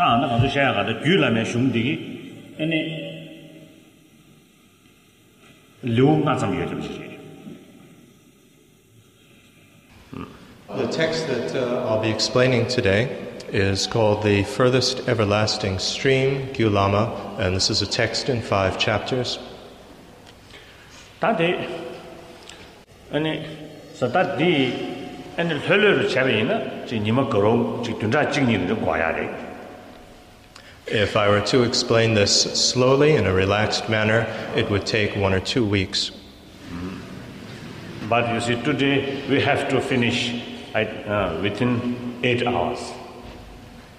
tā āndā kāntō shāyā kātā gyū lā mē shūng dīgī ānī liu ngā tsam yuwa chab shirī The text that uh, I'll be explaining today is called The Furthest Everlasting Stream, Gyulama, and this is a text in five chapters. Tā Tātī, ānī, sātāt dī, ānī lhēlē rū chabi yīna, chī nima gārō, chī tūnchā chīk nīrū guāyā rī. If I were to explain this slowly in a relaxed manner, it would take one or two weeks. But you see, today we have to finish at, uh, within eight hours.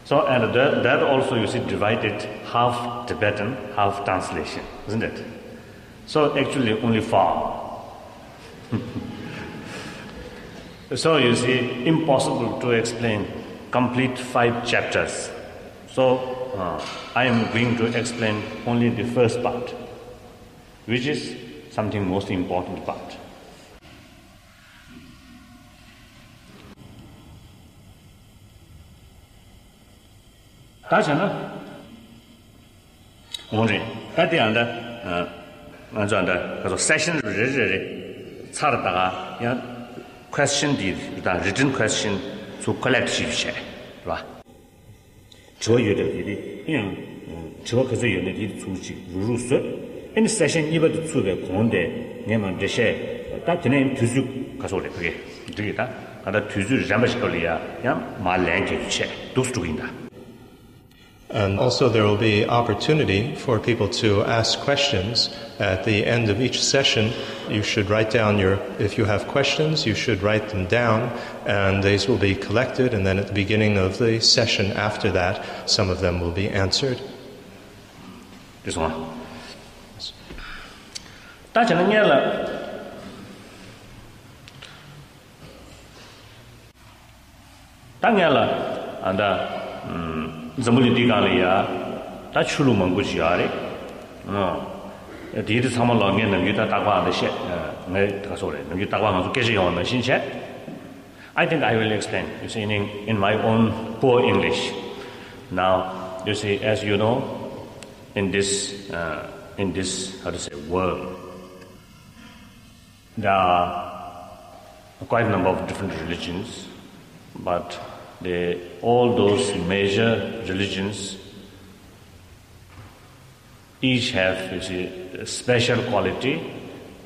So, and that, that also you see divided half Tibetan, half translation, isn't it? So actually only four. so you see, impossible to explain complete five chapters. So uh, I am going to explain only the first part, which is something most important part. 다시는 오늘 어디한다 어 맞아한다 그래서 세션 리리리 차르다가 야 question 디 일단 written question to collect 시체 봐 저유들이 그냥 저 그래서 연애들이 주지 루루스 이 세션 이버도 주게 공데 내가 대셔 딱 전에 두수 가서 그래 그게 되겠다 가다 두수 잠시 걸려야 야 말랭게 주체 도스투인다 And also, there will be opportunity for people to ask questions. At the end of each session, you should write down your, if you have questions, you should write them down, and these will be collected, and then at the beginning of the session after that, some of them will be answered. This one. 大家能念了。当然了，啊的，嗯。 zambuli di kaali yaa taa chulu mungu chi yaa re Di di tsama loo nge namgyu taa takwa da she ngay taka so re namgyu takwa nga su keshi yawa na shin she. I think I will explain. You see in, in my own poor English. Now you see as you know in this uh, in this how to say world there are quite a number of different religions but the all those major religions each have you see, a special quality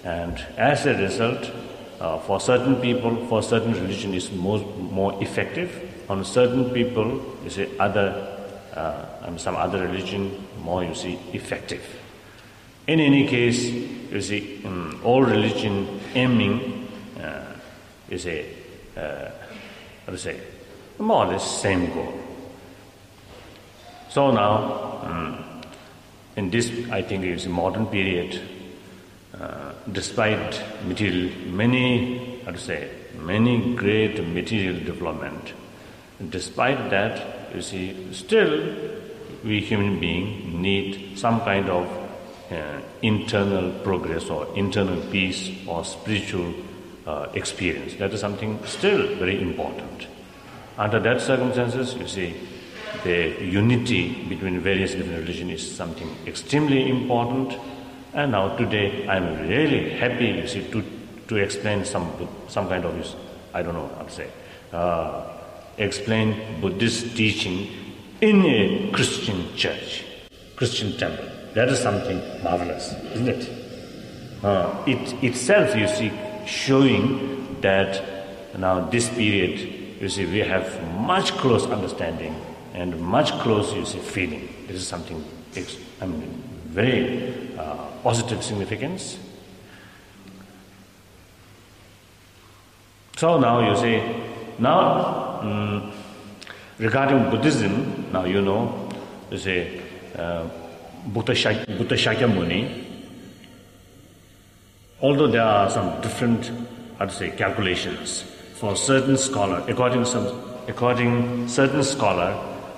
and as a result uh, for certain people for certain religion is more more effective. On certain people you see other uh, and some other religion more you see effective. In any case you see um, all religion aiming uh, you a uh, how to say more or less same goal. So now, um, in this, I think is modern period, uh, despite material, many, how to say, many great material development, despite that, you see, still we human being need some kind of uh, internal progress or internal peace or spiritual uh, experience. That is something still very important. Under that circumstances, you see, the unity between various different religions is something extremely important. And now today, I'm really happy, you see, to, to explain some, some kind of, I don't know, I'll say, uh, explain Buddhist teaching in a Christian church, Christian temple. That is something marvelous, isn't it? Uh, it itself, you see, showing that now this period you see, we have much close understanding and much close, you see, feeling. This is something, I mean, very uh, positive significance. So now you see, now um, regarding Buddhism, now you know, you see, uh, Buddha, Buddha Shakyamuni, although there are some different, how to say, calculations, for certain scholar, according to some, according certain scholar,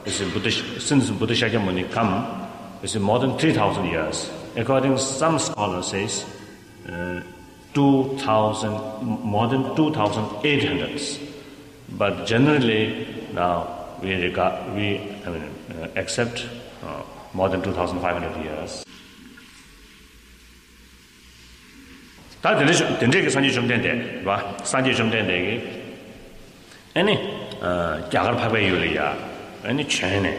is Buddha, since Buddha Shakyamuni come, is more than 3,000 years. According some scholar says, uh, 2,000, more than 2,800. But generally, now, we regard, we I mean, uh, accept uh, more than 2,500 years. 다 되는 된제 그 산지 좀 된대, 봐. 산지 좀 된대 이게. 아니, 어, 약을 파배 요리야. 아니 전에.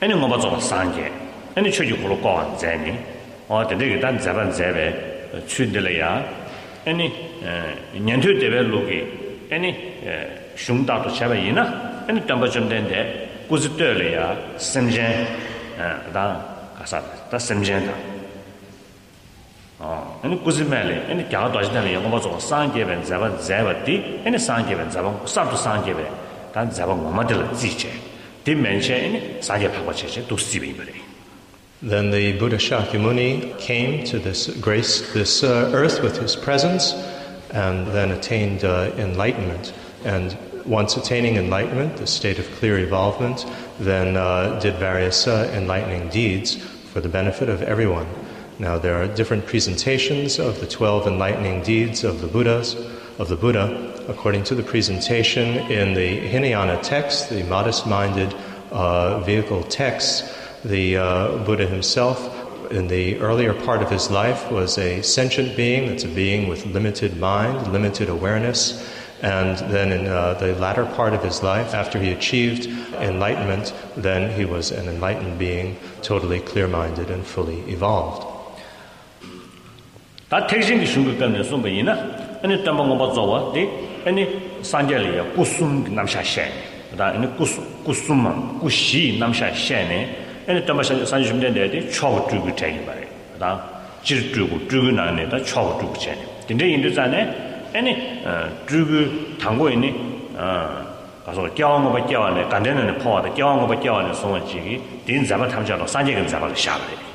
아니 뭐 봐서 산지. 아니 최지 홀로 거안 되니. 어, 된제 그단 잡은 잡에 취들이야. 아니, 어, 년도 되베 로기. 아니, 슝다도 샤베이나. 아니 담바 좀 된대. 꾸즈들이야. 심전. 어, 다 가사. 다 심전다. 아니 꾸즈멜레 아니 갸가 도지다네 영어 봐서 상계벤 자바 자바디 아니 상계벤 자바 사도 상계벤 단 자바 뭐마들 지체 디멘션 아니 상계 파고체체 도스티비베레 Then the Buddha Shakyamuni came to this grace, this uh, earth with his presence, and then attained uh, enlightenment. And once attaining enlightenment, the state of clear evolvement, then uh, did various uh, enlightening deeds for the benefit of everyone. Now there are different presentations of the 12 enlightening deeds of the Buddhas, of the Buddha, according to the presentation in the Hinayana text, the modest-minded uh, vehicle text. The uh, Buddha himself, in the earlier part of his life, was a sentient being. That's a being with limited mind, limited awareness. And then in uh, the latter part of his life, after he achieved enlightenment, then he was an enlightened being, totally clear-minded and fully evolved. 다 택신기 중국 때문에 숨베이나 아니 담방 뭐 봐줘 데 아니 산젤이야 꾸숨 남샤셰 다 아니 꾸숨 꾸숨만 꾸시 남샤셰네 아니 담방 산지 좀 된데 초고 두고 차이 말해 다 지르고 두고 나네 다 초고 두고 차이 근데 인도자네 아니 두고 당고 있니 어 가서 껴온 거 껴와네 간데는 포와다 껴온 거 껴와네 송원지기 딘 잡아 탐자로 산제근 잡아를 샤버리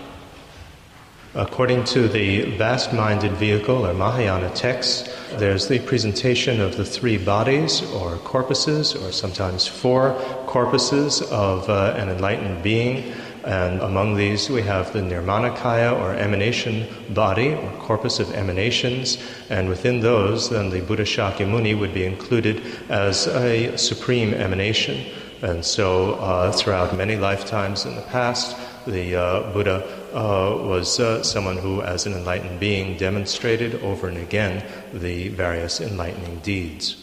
According to the vast minded vehicle or Mahayana texts, there's the presentation of the three bodies or corpuses, or sometimes four corpuses of uh, an enlightened being. And among these, we have the Nirmanakaya or emanation body or corpus of emanations. And within those, then the Buddha Shakyamuni would be included as a supreme emanation. And so, uh, throughout many lifetimes in the past, the uh, Buddha uh, was uh, someone who, as an enlightened being, demonstrated over and again the various enlightening deeds.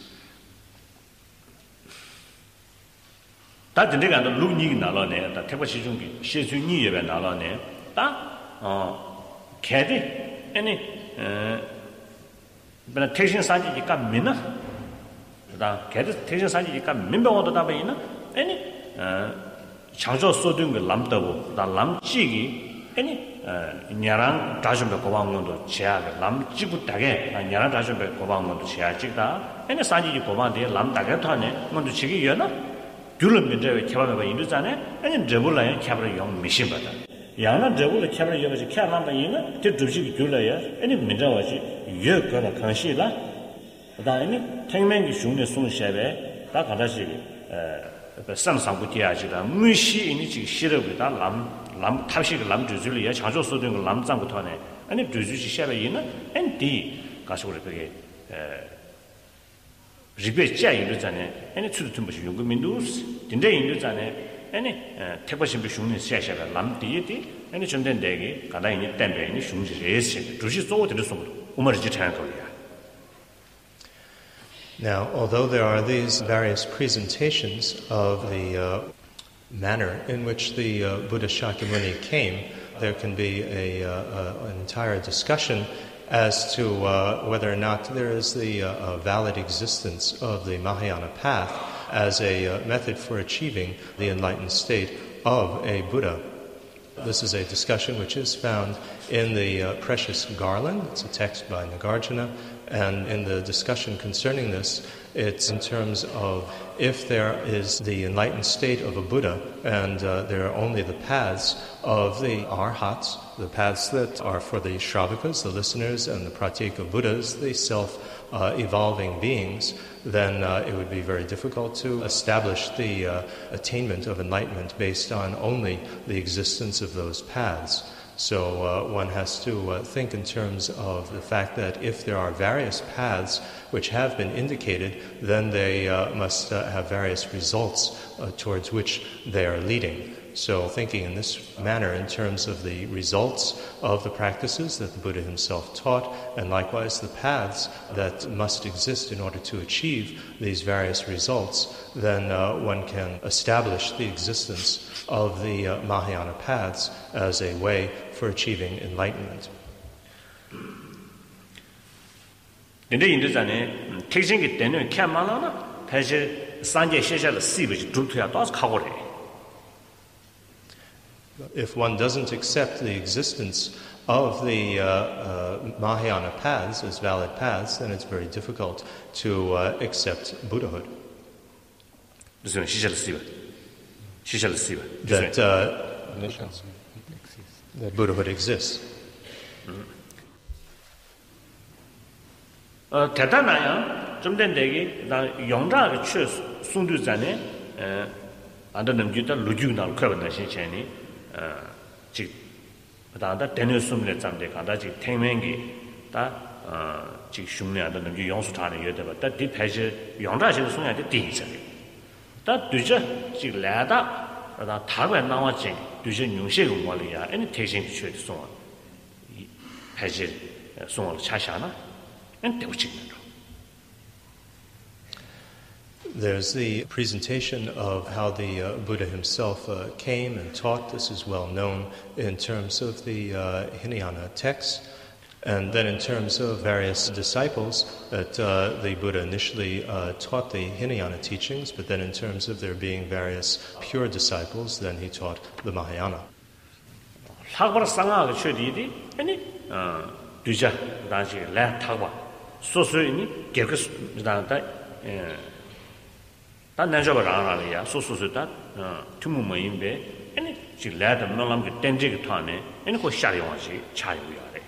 다 된데가 루니기 나라네 다 태바시 중기 시주니 예배 나라네 다어 개데 아니 에 bana tekshin sanji ji ka minna da kedi tekshin sanji ji ka minba wado daba ina eni changzho sodun ge lam tabu da lam chi gi 아니 냐랑 다좀be 고방문도 제하게 남지부 다게 냐랑 다좀be 고방문도 제하지다 아니 산지지 고방데 남다게 타네 먼저 지기 여나 줄을 민저에 켜봐봐 인도잖아 아니 저불라야 켜버려 용 미신 받아 야나 저불을 켜버려 용지 켜나봐 이나 저 두지 줄라야 아니 민저와지 여거나 간시라 다음에 탱맹기 중에 송샤베 다 가다시 에 상상부티야지다 무시 이니지 싫어보다 남 람 탑식 람 주줄이 야 자주 쓰던 거 람장부터 하네 아니 주주시 샤베이나 엔디 가서 우리 그게 에 리베 짜이도 전에 아니 추도 좀 보시 용금 민두스 딘데 인도 전에 아니 태버신 비 슝니 샤샤가 람디디 아니 좀 된대기 가다 이니 땜베 이니 슝지 레스 주시 쏘고 되는 쏘고 우마르 지타는 거야 Now, although there are these various presentations of the uh, manner in which the uh, Buddha Shakyamuni came, there can be a, uh, an entire discussion as to uh, whether or not there is the uh, valid existence of the Mahayana path as a uh, method for achieving the enlightened state of a Buddha. This is a discussion which is found in the uh, Precious Garland. It's a text by Nagarjuna. And in the discussion concerning this, it's in terms of if there is the enlightened state of a Buddha and uh, there are only the paths of the arhats, the paths that are for the Shravakas, the listeners, and the Pratyeka Buddhas, the self uh, evolving beings, then uh, it would be very difficult to establish the uh, attainment of enlightenment based on only the existence of those paths. So uh, one has to uh, think in terms of the fact that if there are various paths which have been indicated, then they uh, must have various results towards which they are leading. So, thinking in this manner in terms of the results of the practices that the Buddha himself taught, and likewise the paths that must exist in order to achieve these various results, then uh, one can establish the existence of the uh, Mahayana paths as a way for achieving enlightenment. If one doesn't accept the existence of the uh, uh, Mahayana paths as valid paths, then it's very difficult to uh, accept Buddhahood. 무슨 시절 쓰이바 시절 쓰이바 That, uh, that Buddhahood exists. 어 대단하야 좀된 되게 나 영자 추 순두 전에 에 안다는 기타 루주나 커버나 신체니 어지 그다다 데뉴 숨네 잠데 간다지 탱맹기 다어지 슝네 안다는 기 용수 타는 여대 봤다 디 패지 영자식 송야데 디지리 다 뒤저 지 라다 다 타고 나와지 뒤저 뉴셰 공부리야 아니 대신 취해 송 패지 송을 차샤나 and There's the presentation of how the uh, Buddha himself uh, came and taught. This is well known in terms of the uh, Hinayana texts. And then, in terms of various disciples, that uh, the Buddha initially uh, taught the Hinayana teachings, but then, in terms of there being various pure disciples, then he taught the Mahayana. 소소이니 개그스 나다 예 단난저가 라라리아 소소소다 어 투무모인베 아니 지라다 놀람게 땡지게 타네 아니 고 샤리와지 차요야래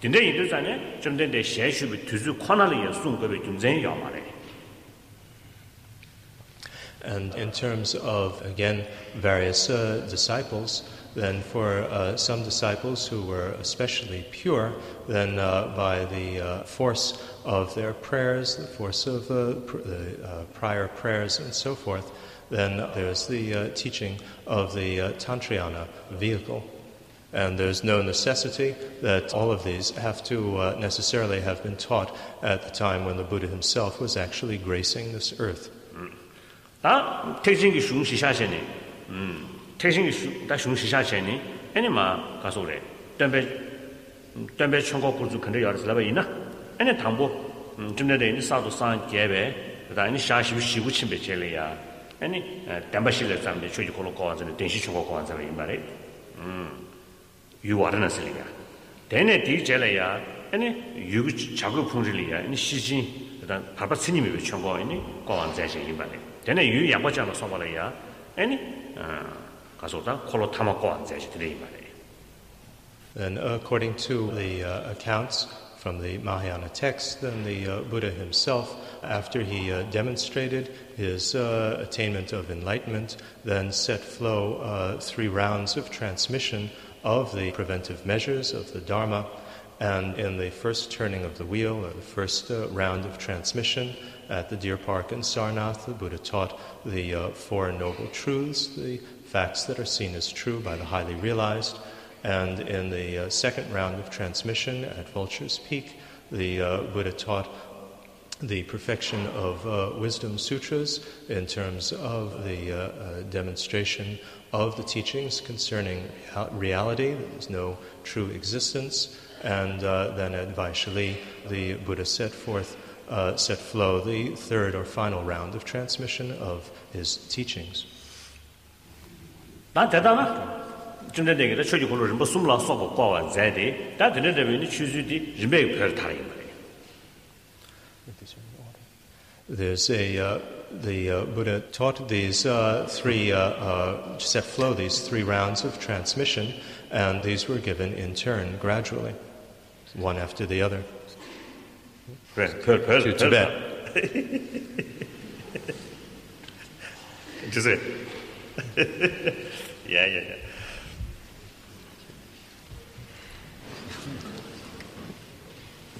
근데 이들자네 좀 된데 셰슈비 두주 코나리에 송거베 좀 전야마래 and in terms of again various uh, disciples Then, for uh, some disciples who were especially pure, then uh, by the uh, force of their prayers, the force of uh, pr- the uh, prior prayers, and so forth, then there's the uh, teaching of the uh, Tantrayana vehicle. And there's no necessity that all of these have to necessarily have been taught at the time when the Buddha himself was actually gracing this earth. 태신 다 슝시샤 쳔니 아니 마 가소래 덤베 덤베 총고 구주 근데 여러 살바 이나 아니 담보 좀내데 이 사도 산 개베 그다음에 샤시 시부 침베 젤이야 아니 담바실에 잠데 초지 콜로 거완전 대시 총고 거완전 이 말에 음 유와르나 쓸이야 대내 디 젤이야 아니 유구 작업 풍질이야 아니 시진 그다음 바바 스님이 왜 총고 아니 거완전 이 말에 대내 유 양보자로 써봐라야 아니 어 And according to the uh, accounts from the Mahayana text, then the uh, Buddha himself, after he uh, demonstrated his uh, attainment of enlightenment, then set flow uh, three rounds of transmission of the preventive measures of the Dharma. And in the first turning of the wheel, or the first uh, round of transmission at the deer park in Sarnath, the Buddha taught the Four Noble Truths, the facts that are seen as true by the highly realized. And in the uh, second round of transmission at Vulture's Peak, the uh, Buddha taught the perfection of uh, wisdom sutras in terms of the uh, uh, demonstration of the teachings concerning reality. There is no true existence. And uh, then at Vaishali, the Buddha set forth, set flow the third or final round of transmission of his teachings. 난 대단하. 진짜 되게 저기 걸로 좀 숨라 쏘고 과와 자데. 다 되는 데는 취주디 리메 별 타이 There's a uh, the uh, Buddha taught these uh, three uh, uh, set flow these three rounds of transmission, and these were given in turn gradually, one after the other. to Tibet. Just it. yeah, yeah, yeah.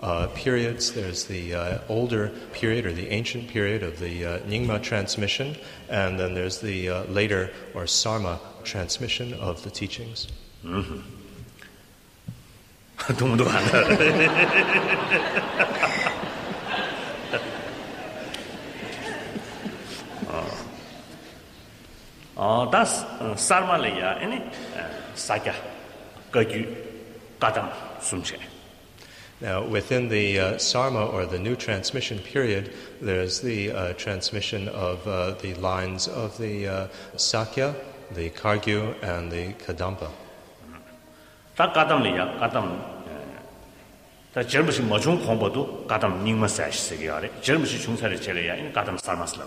uh, periods. There's the uh, older period or the ancient period of the uh, Nyingma transmission, and then there's the uh, later or Sarma transmission of the teachings. Mm-hmm. 懂不懂啊？哦，但是萨玛利亚，哎，萨迦格局，嘎当松切。Now, within the uh, Sarma or the new transmission period, there's the uh, transmission of uh, the lines of the uh, Sakya, the Kargyu, and the Kadampa. Tā kādam līyā, kādam, uh, tā jirmashī machūng khōngpa tu kādam nīngma sāyashī sīgī yārī, jirmashī chūng sāyashī chēlī yā, in kādam sārmā sīlā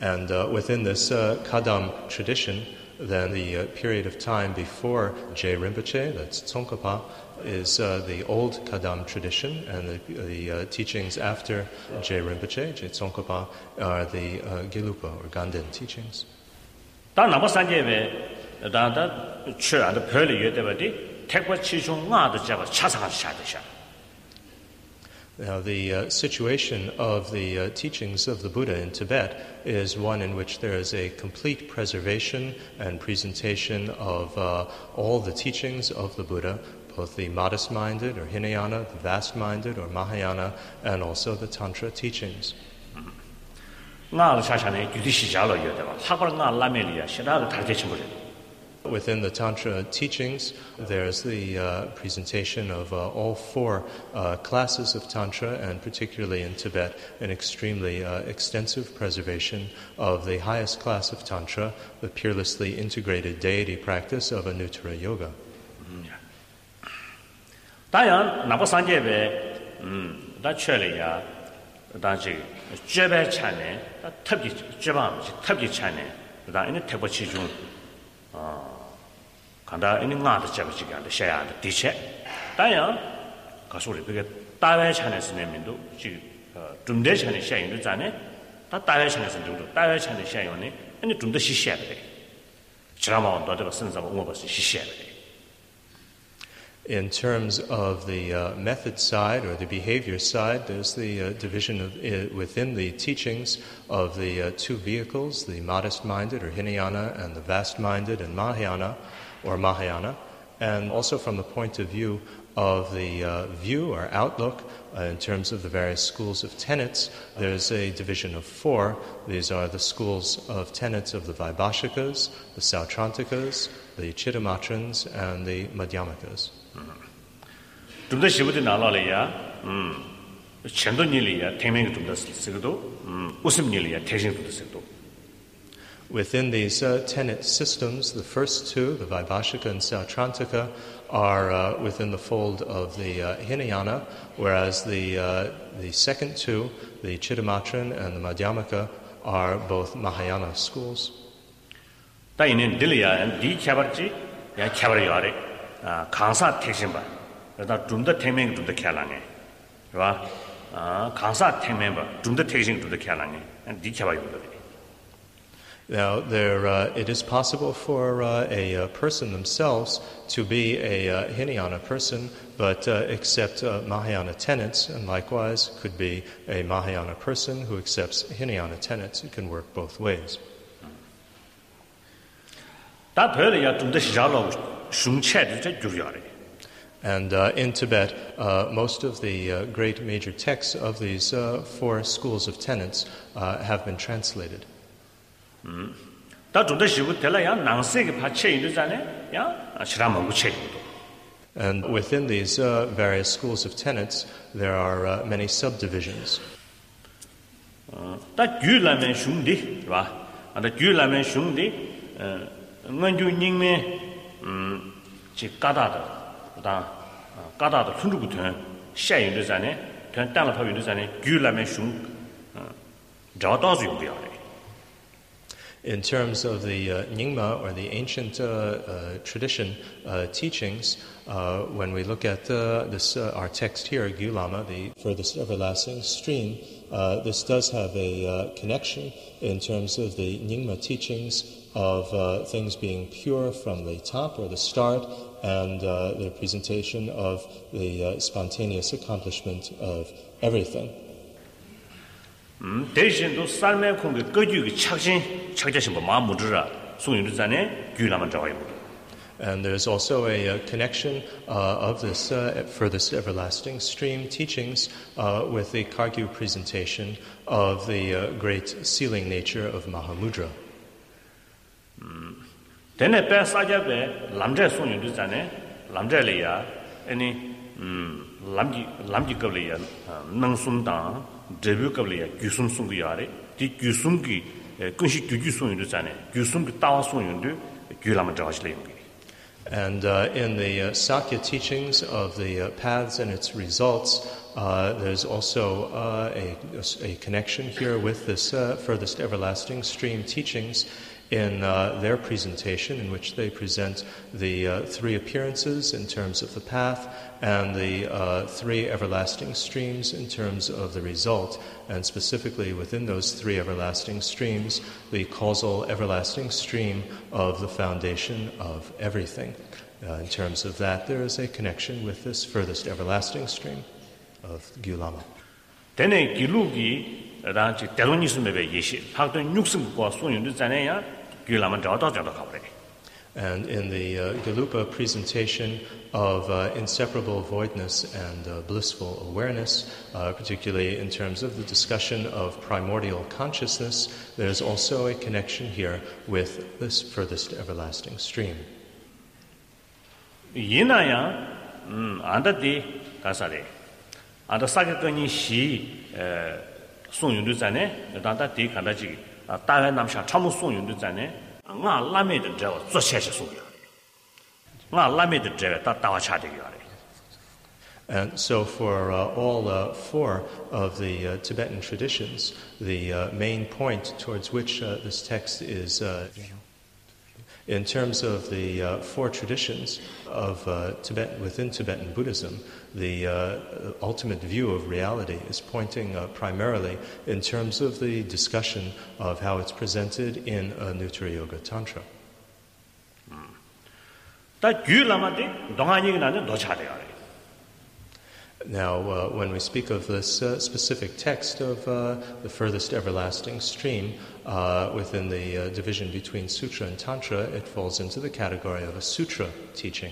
And uh, within this Kadam tradition, that the uh, period of time before Je Rinpoche, that's Tsongkhapa, is uh, the old Kadam tradition, and the, the uh, teachings after Je Rinpoche, Je Tsongkhapa, are the uh, Gelugpa or Ganden teachings. 다. Now, the uh, situation of the uh, teachings of the Buddha in Tibet is one in which there is a complete preservation and presentation of uh, all the teachings of the Buddha, both the modest minded or Hinayana, the vast minded or Mahayana, and also the Tantra teachings. Within the Tantra teachings, there's the uh, presentation of uh, all four uh, classes of Tantra, and particularly in Tibet, an extremely uh, extensive preservation of the highest class of Tantra, the peerlessly integrated deity practice of Anuttara Yoga. 다양 나보 산제베 음 다철이야 다지 제베 차네 특히 제바 특히 차네 그다음 이제 태보치 중어 간다 이니 나도 잡지가 안 샤야 디체 다야 가소리 그게 다외 찬에서 내면도 지 좀대 찬에 샤인도 자네 다 다외 찬에서 정도 다외 찬에 샤요네 아니 좀더 시시해야 돼 지라마 너도 선사고 뭐 벌써 시시해야 돼 In terms of the uh, method side or the behavior side, there's the uh, division of, uh, within the teachings of the uh, two vehicles, the modest minded or Hinayana and the vast minded and Mahayana or Mahayana, and also from the point of view of the uh, view or outlook uh, in terms of the various schools of tenets. There's a division of four. These are the schools of tenets of the Vaibhashikas, the Sautrantikas, the Chittamatrans, and the Madhyamakas. Within these uh, tenet systems, the first two, the Vaibhashika and Sautrantika, are uh, within the fold of the uh, Hinayana, whereas the, uh, the second two, the Chittamatran and the Madhyamaka, are both Mahayana schools. And and now, there, uh, it is possible for uh, a, a, person themselves to be a uh, Hinayana person, but uh, accept uh, Mahayana tenets, and likewise could be a Mahayana person who accepts Hinayana tenets. It can work both ways. And uh, in Tibet, uh, most of the uh, great major texts of these four schools of tenets have been translated. 다 좀더 시부 될라야 낭세게 파체 있는잖아요. 야, 시라마 무체 And within these uh, various schools of tenets, there are uh, many subdivisions. 다 규라면 슝디, 봐. 아, 규라면 슝디, 어, 먼저 닝메 음, 지 까다다. 그다음 까다다 순주부터 샤인도잖아요. 그냥 땅을 파고 있는잖아요. 규라면 슝 어, 저도서 용비야. In terms of the uh, Nyingma or the ancient uh, uh, tradition uh, teachings, uh, when we look at uh, this, our text here, Gyulama, the furthest everlasting stream, this does have a connection in terms of the Nyingma teachings of things being pure from the top or the start and the presentation of the spontaneous accomplishment of everything. 대신도 삶의 공기 끄주기 착신 착자신 뭐 마음 무드라 소유를 자네 규라만 잡아요. And there's also a, a connection uh, of this uh, for this everlasting stream teachings uh, with the Kargyu presentation of the uh, great sealing nature of Mahamudra. Tene pe saja pe lamje sonyu du zane lamje le ya ani lamji lamji kab le ya nang sum dang drebyo kabla ya gyusum sungu yaare, di gyusum ki kunshi gyu gyu sung yundu zane, gyusum ki tawa sung yundu gyulama dhawashila yungi. And uh, in the uh, Sakya teachings of the uh, paths and its results, uh, there's also uh, a, a connection here with this uh, furthest everlasting stream teachings, in uh, their presentation, in which they present the uh, three appearances in terms of the path and the uh, three everlasting streams in terms of the result. And specifically within those three everlasting streams, the causal everlasting stream of the foundation of everything. Uh, in terms of that, there is a connection with this furthest everlasting stream of Gyulama. Tene gilugi ranchi telonisimebe yeshi, pakdo nyuksim kwa sonyo zaneya, And in the uh, Gelupa presentation of uh, inseparable voidness and uh, blissful awareness, uh, particularly in terms of the discussion of primordial consciousness, there's also a connection here with this furthest everlasting stream. yinaya anda di kasare anda sakakani shi sung yundu zane danda di kandaji nga ge nga cha And so, for uh, all uh, four of the uh, Tibetan traditions, the uh, main point towards which uh, this text is in terms of the uh, four traditions of uh, Tibet within Tibetan Buddhism, the uh, ultimate view of reality is pointing uh, primarily in terms of the discussion of how it's presented in Anuttara Yoga Tantra. Now, uh, when we speak of this uh, specific text of uh, the furthest everlasting stream uh, within the uh, division between sutra and tantra, it falls into the category of a sutra teaching.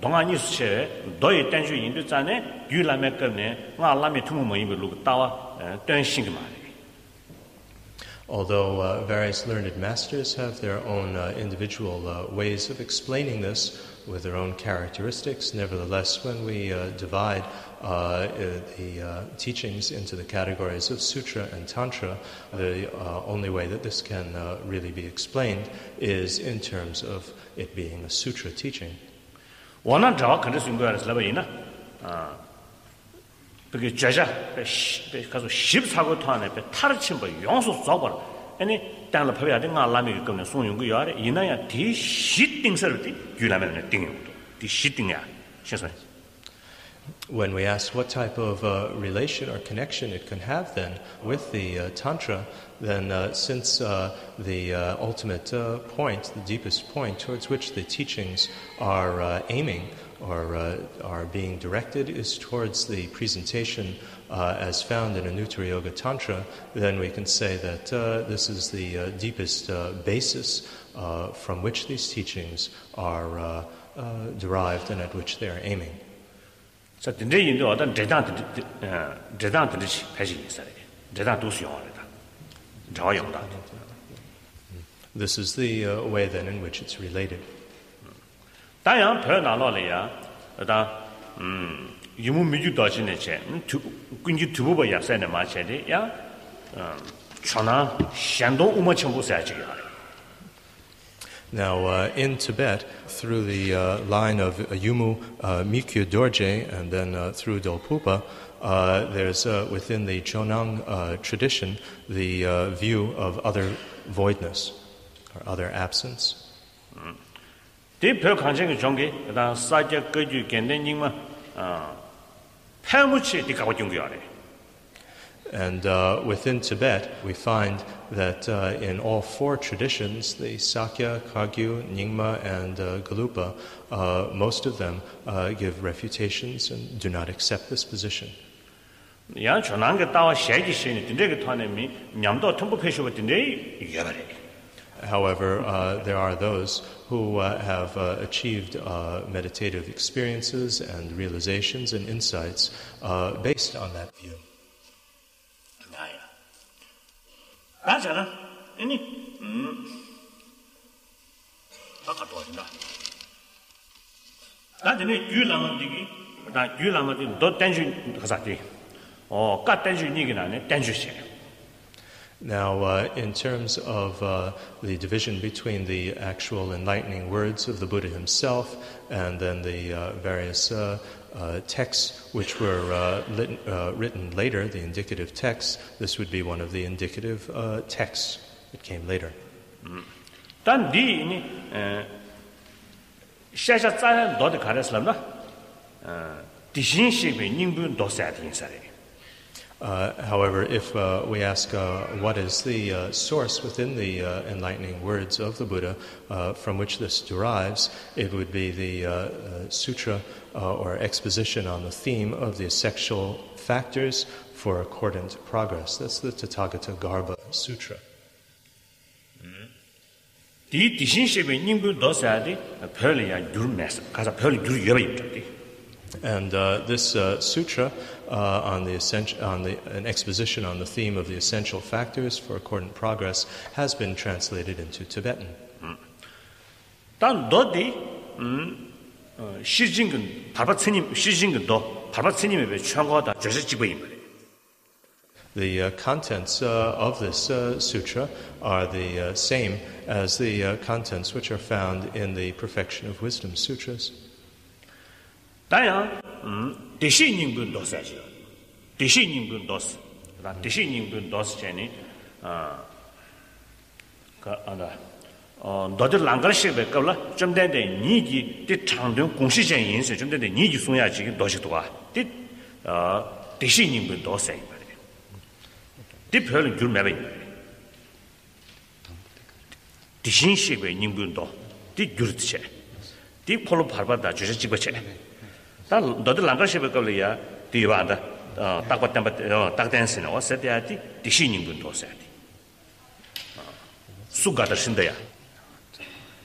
동안이 수체 너의 단주 인도 자네 유라메 겁네 나 라메 투모 뭐 이거 루고 따와 Although uh, various learned masters have their own uh, individual uh, ways of explaining this with their own characteristics, nevertheless, when we uh, divide uh, uh, the teachings into the categories of sutra and tantra, the only way that this can really be explained is in terms of it being a sutra teaching. 그게 자자 가서 14고 토안에 타르친 거 용수 잡아 아니 땅을 파야 된가 라미 그거는 송용 거 요래 이나야 디 시딩서를 디 규라면 띵요 디 시딩이야 신선 When we ask what type of uh, relation or connection it can have then with the uh, Tantra, then uh, since uh, the uh, ultimate uh, point, the deepest point towards which the teachings are aiming or uh, are being directed is towards the presentation uh, as found in Anuttara Yoga Tantra, then we can say that uh, this is the uh, deepest uh, basis uh, from which these teachings are derived and at which they are aiming. So, this is the way then in which it's related. Now, uh, in Tibet, through the uh, line of uh, Yumo uh, Mikyo Dorje and then uh, through Dolpopa, uh, there's uh, within the Jonang uh, tradition the uh, view of other voidness or other absence. 대표 관심이 종게 그다음 사제 거주 견den님만 아 패무치 디가고 중요하래. And uh, within Tibet, we find that uh, in all four traditions, the Sakya, Kagyu, Nyingma, and uh, Galupa, uh, most of them uh, give refutations and do not accept this position. 야 전한게 따와 셰지 셰니 딘데게 타네미 냠도 텀부 페쇼버 딘데 이겨버려. However, uh, there are those who uh, have uh, achieved uh, meditative experiences and realizations and insights uh, based on that view. Now, uh, in terms of uh, the division between the actual enlightening words of the Buddha himself and then the uh, various uh, uh, texts which were uh, lit, written later, the indicative texts, this would be one of the indicative texts that came later. 단 uh, however, if uh, we ask uh, what is the uh, source within the uh, enlightening words of the Buddha from which this derives, it would be the sutra or exposition on the theme of the essential factors for accordant progress. That's the Tathagata Garbha Sutra. And uh, this uh, sutra uh, on, the essen- on the, an exposition on the theme of the essential factors for accordant progress has been translated into Tibetan. The uh, contents uh, of this uh, sutra are the same as the contents which are found in the Perfection of Wisdom sutras. 다양 음 대신님분 도사죠. 대신님분 도스. 그다음 대신님분 도스 전에 아그 아다 어 너들 랑가르시베 qabla 좀 된데 니기 디 장등 공시전 인세 좀 된데 니기 송야 지금 도시도 와디어 대신님분 도사이 말이야. 디 별은 줄 매베 디신식의 님분도 디 줄트체 디 폴로 발바다 주셔 집어체 다 너들 랑가시베 qabla야 디바다 어 딱바 땀바 어 딱댄스는 어세디아디 디신님분 도사야디 수가다 신데야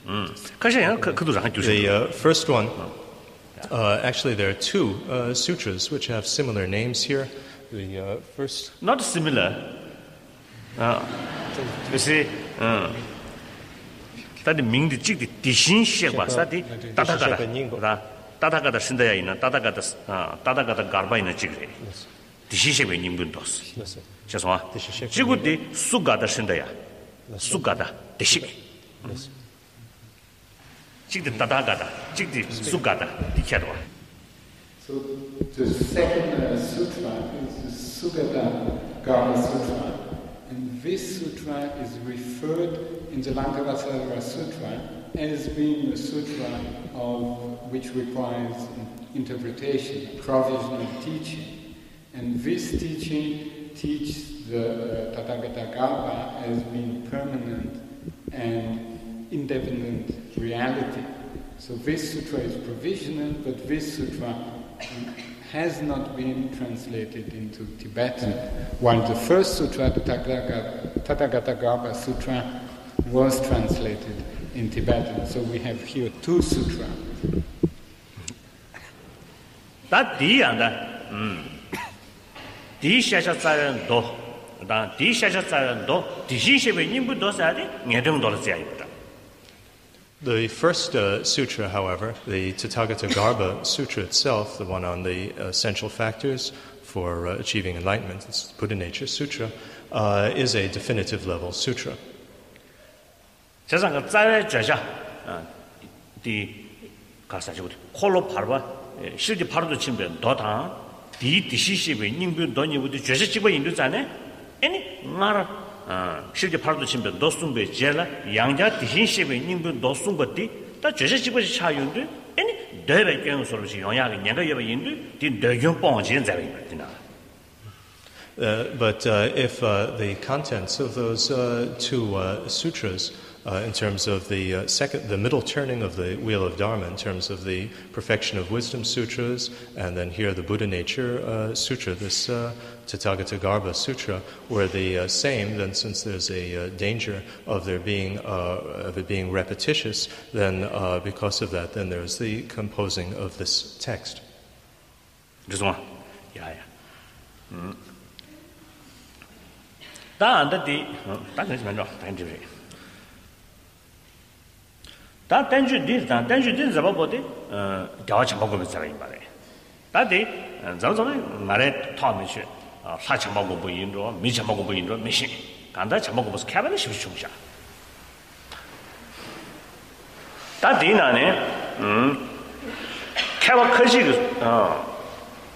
음 가셔야 그 그도 랑 주셔 The uh, first one, uh, actually, there are two uh, sutras which have similar names here. The uh, first not similar 아 그시 어 다들 명디 찍디 디신식 와사디 따다가다 다 따다가다 신다야 있나 따다가다 아 따다가다 가르바 있나 찍래 디신식 왜 님분도스 죄송아 지구디 수가다 신다야 수가다 디식 찍디 따다가다 찍디 수가다 디켜도 So the second uh, sutra is the Sugata Garbha Sutra. And this sutra is referred in the Lankavatara Sutra as being a sutra of which requires interpretation, provisional teaching. And this teaching teaches the uh, Tathagata as being permanent and independent reality. So this sutra is provisional, but this sutra has not been translated into Tibetan, while the first sutra, the Tathagata Garbha Sutra, was translated in Tibetan. So we have here two sutras. That di and that. Hmm. Di shasha tsayan do. Da di shasha tsayan do. Di shi shebe nimbu do sa di ngedum do sa yibu. The first uh, sutra, however, the Tathagata Garbha Sutra itself, the one on the essential factors for uh, achieving enlightenment, it's Buddha Nature Sutra, uh, is a definitive level sutra. 세상 그 짜야 쥐자 어디 가서 저기 콜로 바로 실제 바로도 침변 더다 디 디시시베 닝부 돈이부터 쥐자 집어 인도 자네 아니 나라 어 실제 바로도 침변 도숨베 제라 양자 디시시베 닝부 도숨버디 다 쥐자 집어 차윤데 아니 대베 깨는 소리지 영향이 내가 여봐 인도 디 대경 뽕진 자리 있나 Uh, but uh, if uh, the contents of those uh, two uh, sutras, Uh, in terms of the uh, second, the middle turning of the wheel of Dharma, in terms of the perfection of wisdom sutras, and then here the Buddha nature uh, sutra, this uh, Tathagatagarbha sutra, were the uh, same. Then, since there's a uh, danger of there being of it being repetitious, then because of that, then there's the composing of this text. Just one, yeah, yeah. Mm. 当然，这第，嗯，当然是蛮重要，当然这边。 다 단주 디다 단주 디 잡아 보디 어 겨우 잡아 보면 잘 말해 다디 저저는 말에 타면시 아 사차 먹고 보인도 미차 먹고 보인도 미시 간다 잡아 보고 캐바는 쉽지 좀자 다디나네 음 캐바 커지 어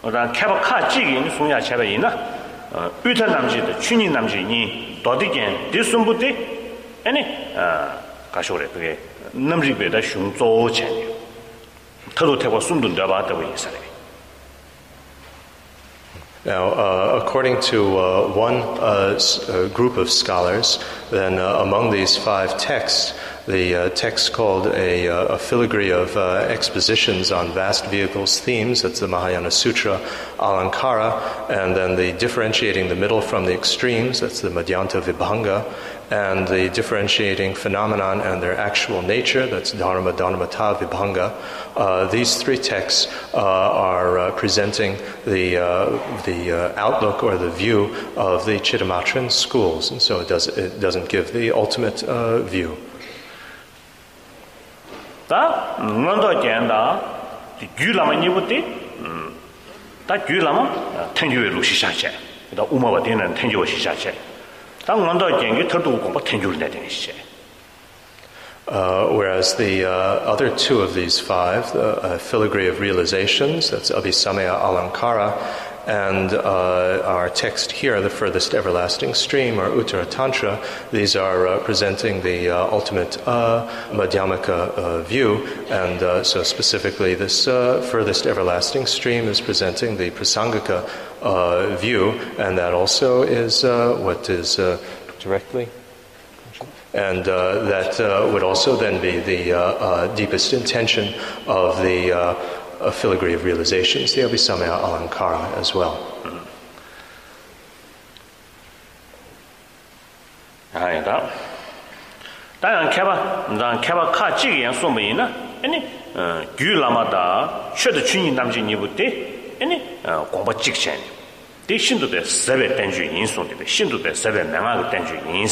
어다 캐바 카지기 송야 차바이나 ūtā namjī tā chūnī namjī nī dōdī kiñ dī sūmbū Now, uh, according to uh, one uh, uh group of scholars, then uh, among these five texts, the uh, text called a, a filigree of expositions on vast vehicles themes, that's the Mahayana Sutra, Alankara, and then the differentiating the middle from the extremes, that's the Madhyanta Vibhanga, and the differentiating phenomenon and their actual nature, that's Dharma, Dharmata, Vibhanga. Uh, these three texts uh, are uh, presenting the, uh, the uh, outlook or the view of the Chittamatrin schools, and so it, does, it doesn't give the ultimate uh, view. 다 뭔도 된다. 규라마 니부티 다 규라마 텐주에 루시샤체. 다 우마와 되는 텐주에 시샤체. Uh, whereas the uh, other two of these five, the uh, filigree of realizations, that's Abhisamaya Alankara, and uh, our text here, the furthest everlasting stream, or Uttara Tantra, these are uh, presenting the uh, ultimate uh, Madhyamaka uh, view, and uh, so specifically this furthest everlasting stream is presenting the Prasangika view, and that also is what is directly. And that would also then be the deepest intention of the a filigree of realizations. There'll be some alankara as well. Aye, that. That keba, that keba ka chi yan so me na. Ani gyu lama da shu de chun yin nam jin ni bu de. Ani gong ba chik chen. De shin du de se be ju yin so de. Shin du de se be na ga ten ju yin.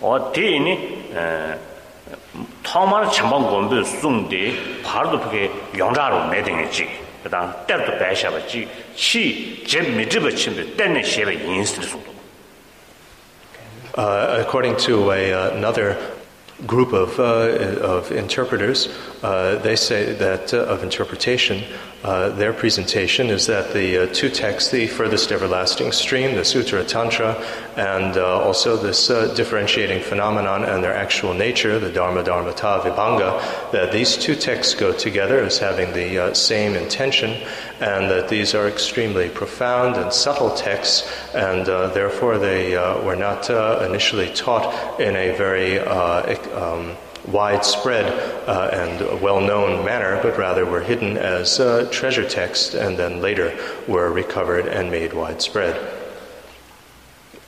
O de ni eh 타마르 참방 건도 송데 바르도 그게 영자로 매딩이지 그다음 때도 배샤버지 치 제미드버 침데 때네 셰베 인스트 송도 Uh, according to a, uh, another group of, uh, of interpreters, uh, they say that uh, of interpretation, uh, their presentation is that the uh, two texts, the furthest everlasting stream, the Uttara Tantra, and uh, also this differentiating phenomenon and their actual nature, the Dharma Dharmata Vibhanga, that these two texts go together as having the same intention, and that these are extremely profound and subtle texts, and therefore they were not initially taught in a very um, widespread uh, and well known manner, but rather were hidden as uh, treasure texts and then later were recovered and made widespread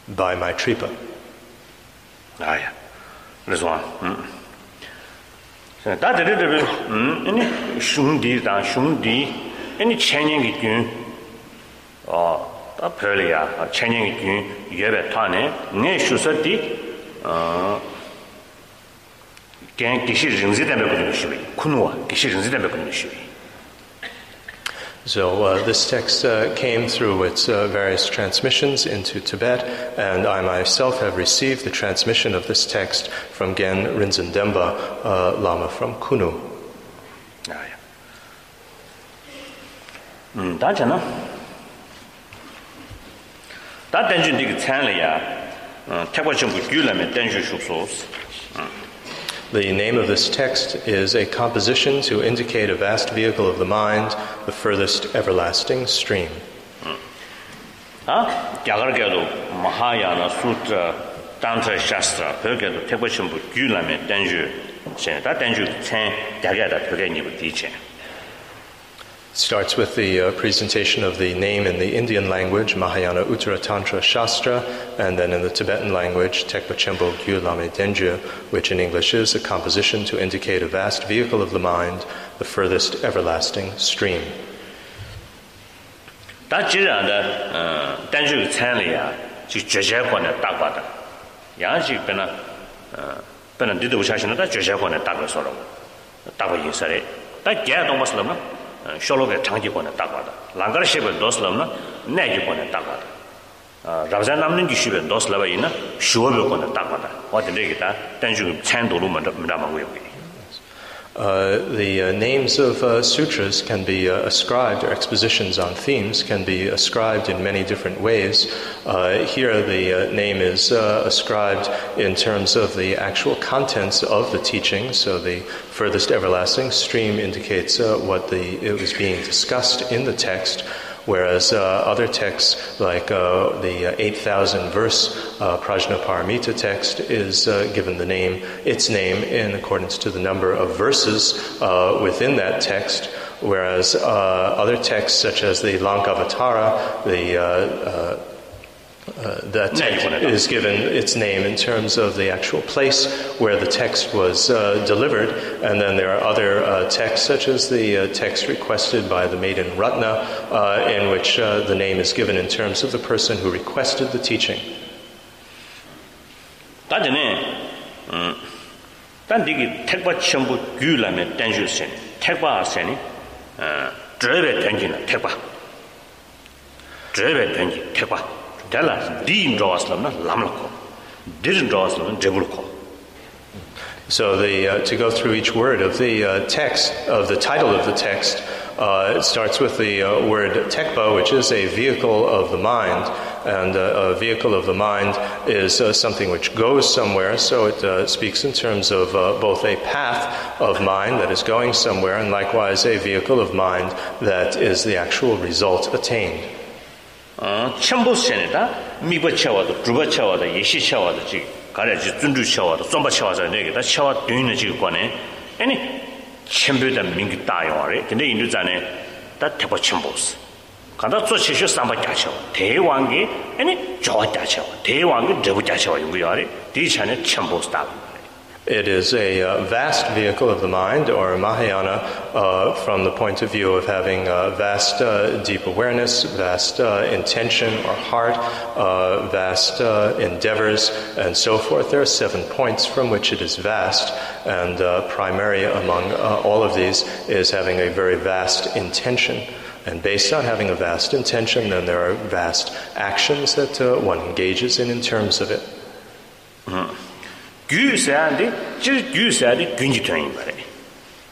by Maitripa. Ah, yeah. This one. Mm. 아니 체닝이 균 어, 다 별이야. 체닝이 균 예배 타네. 내 슈서디 어 kēng kēshī rīngzī dāmbē kūdhū shūvī, kūnuwa, kēshī rīngzī dāmbē kūdhū shūvī. So uh, this text uh, came through its uh, various transmissions into Tibet, and I myself have received the transmission of this text from Gen Rinzendemba, uh, Lama from Kunu. 음, 다잖아. 다 던진 디그 찬리야. 어, 태과 정부 규라면 던주 슈소스. The name of this text is a composition to indicate a vast vehicle of the mind, the furthest everlasting stream. 아, 야가르게도 마하야나 수트라 단tra 샤스트라 벽에도 태과 정부 규라면 던주 신. 다 던주 찬 야가다 벽에 니부 디체. starts with the uh, presentation of the name in the Indian language, Mahayana Uttara Tantra Shastra, and then in the Tibetan language, Tekpa Chenpo Gyu Lame Denju, which in English is a composition to indicate a vast vehicle of the mind, the furthest everlasting stream. Da ji ran da Denju chan le ya, ji jie jie huan da da ba da. Ya ji ben na, ben na de de wu xia xin da jie jie huan da da ge suo le. Da ba yin sa le. Da jie dong ba su le shologe changji kone takwada. Langar shebe doslamna naiji kone takwada. Rabzai namnin ki shebe doslaba ina shuobe kone takwada. Wate regi ta tenchungi chen dolu manda manguyo kuyi. The uh, names of uh, sutras can be uh, ascribed, or expositions on themes can be ascribed in many different ways. Uh, here, the uh, name is ascribed in terms of the actual contents of the teaching. So, the furthest everlasting stream indicates what the, it was being discussed in the text whereas uh, other texts, like uh, the uh, 8,000 verse uh, Prajnaparamita text, is uh, given the name, its name, in accordance to the number of verses uh, within that text. Whereas other texts, such as the Lankavatara, the uh, uh, that is given its name in terms of the actual place where the text was uh, delivered. And then there are other uh, texts, such as the uh, text requested by the maiden Ratna, uh, in which uh, the name is given in terms of the person who requested the teaching. tan. Tala, di draw aslamna lamlako. Didn't draw aslamna debulko. So the, uh, to go through each word of the uh, text, of the title of the text, uh, it starts with the uh, word tekpa, which is a vehicle of the mind. And uh, a vehicle of the mind is uh, something which goes somewhere, so it speaks in terms of both a path of mind that is going somewhere, and likewise a vehicle of mind that is the actual result attained. 어 첨부 세네다 미버 차와도 주버 차와도 예시 차와도 지 가려지 준주 차와도 좀바 차와서 내게 다 차와 되는 지 관에 아니 첨부다 민기 다요래 근데 인도 전에 다 대버 첨부스 간다 조치시 삼바 자쳐 대왕이 아니 좋아 자쳐 대왕이 저부 자쳐 용거야래 디찬에 첨부스다 It is a uh, vast vehicle of the mind, or Mahayana, uh, from the point of view of having uh, vast uh, deep awareness, vast uh, intention or heart, uh, vast endeavors, and so forth. There are seven points from which it is vast, and primary among all of these is having a very vast intention. And based on having a vast intention, then there are vast actions that one engages in in terms of it. Mm-hmm. Gyū sāyāndi, jir gyū sāyādi gyūnji tuñi bari.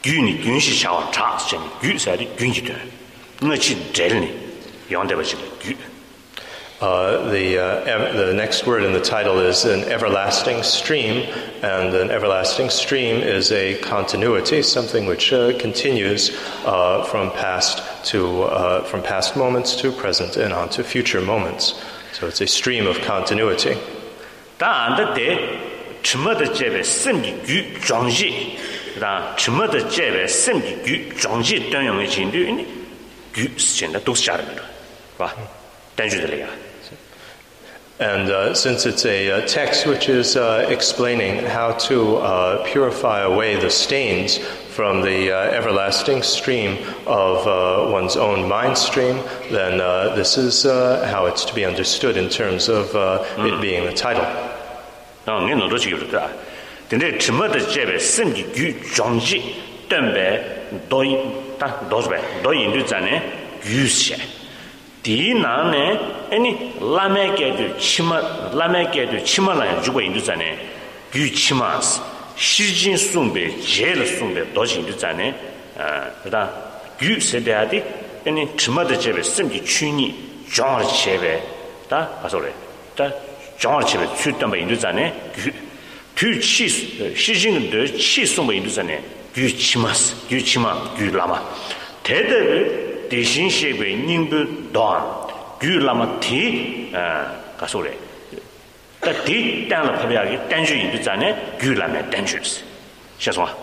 Gyū ni gyūnshi shāwa chās chani, gyū sāyādi gyūnji tuñi. Ngā chi dhēl ni, yāndeba chili, gyū. Uh, the, uh, the next word in the title is an everlasting stream, and an everlasting stream is a continuity, something which uh, continues uh, from past to uh, from past moments to present and on to future moments. So it's a stream of continuity. Chima jebe semgi gyu zhangji rang chima jebe semgi gyu zhangji danyong jin du ni gyu shen da dos char me ba de And uh, since it's a, a, text which is uh, explaining how to uh, purify away the stains from the uh, everlasting stream of uh, one's own mind stream, then uh, this is how it's to be understood in terms of mm. it being the title. 나 ngi nodo chigi rita dinde chima da chebe simgi gyu zhongji tenbe doi ta dozbe doi indu zane gyu she di na ne eni lame ge du chima lame ge du chima la jugwa indu zane gyu chima shijin sumbe jel sumbe doji indu zane rita gyu se de adi eni chima da chebe simgi chuni zhongji chebe ta aso re ta jong che be da a so le da jong che be chu da be indu zane gyu gyu chi shi jin de chi sung be indu zane gyu chima gyu chima gyu lama 대대 대신 시베 닝부 도안 규라마 티 가소레 다디 땅을 파비하게 땡주 인도잖아요 규라메 땡주스 샤소아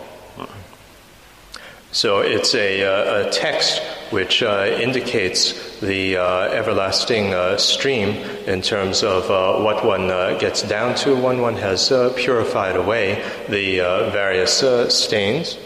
So it's a, uh, a text which uh, indicates the uh, everlasting stream in terms of what one gets down to when one has purified away the various stains.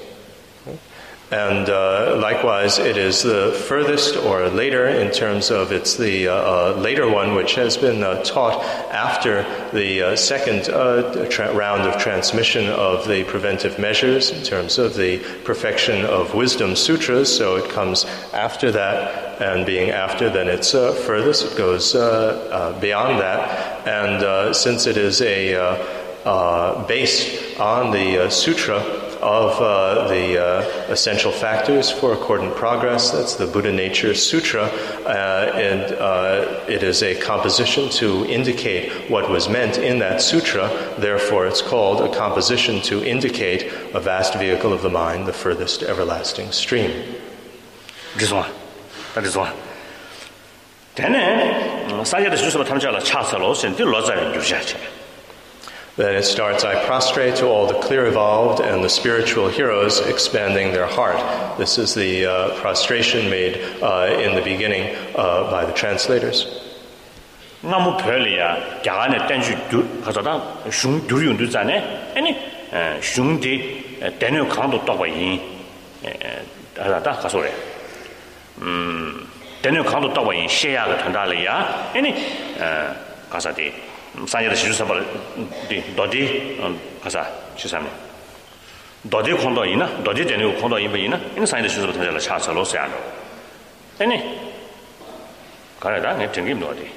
And uh, likewise, it is the furthest or later in terms of it's the uh, uh, later one which has been uh, taught after the uh, second uh, tra- round of transmission of the preventive measures in terms of the perfection of wisdom sutras. So it comes after that, and being after, then it's furthest. It goes beyond that. And since it is a based on the sutra, of uh, the uh, essential factors for accordant progress. That's the Buddha Nature Sutra, uh, and uh, it is a composition to indicate what was meant in that sutra. Therefore, it's called a composition to indicate a vast vehicle of the mind, the furthest everlasting stream. rizwa, one. That is one. shusaba. Then it starts, I prostrate to all the clear evolved and the spiritual heroes expanding their heart. This is the uh, prostration made uh, in the beginning uh, by the translators. ngamu phele ya gyaga ne tenju du khaza da shung du yun du zane ani shung de denu khang do to ba yin da da khaso re um denu khang do to ba yin she ya ga thanda le ya ani khaza de sānyā shīchū sāpa dōdī kāsā shī sāmi dōdī khōndō yīna, dōdī tēnī khōndō yīmba yīna yīna sānyā shīchū sāpa tāñcā lā chā sā lō sā yā rō tēnī kārā dā ngā tēngi mdō dī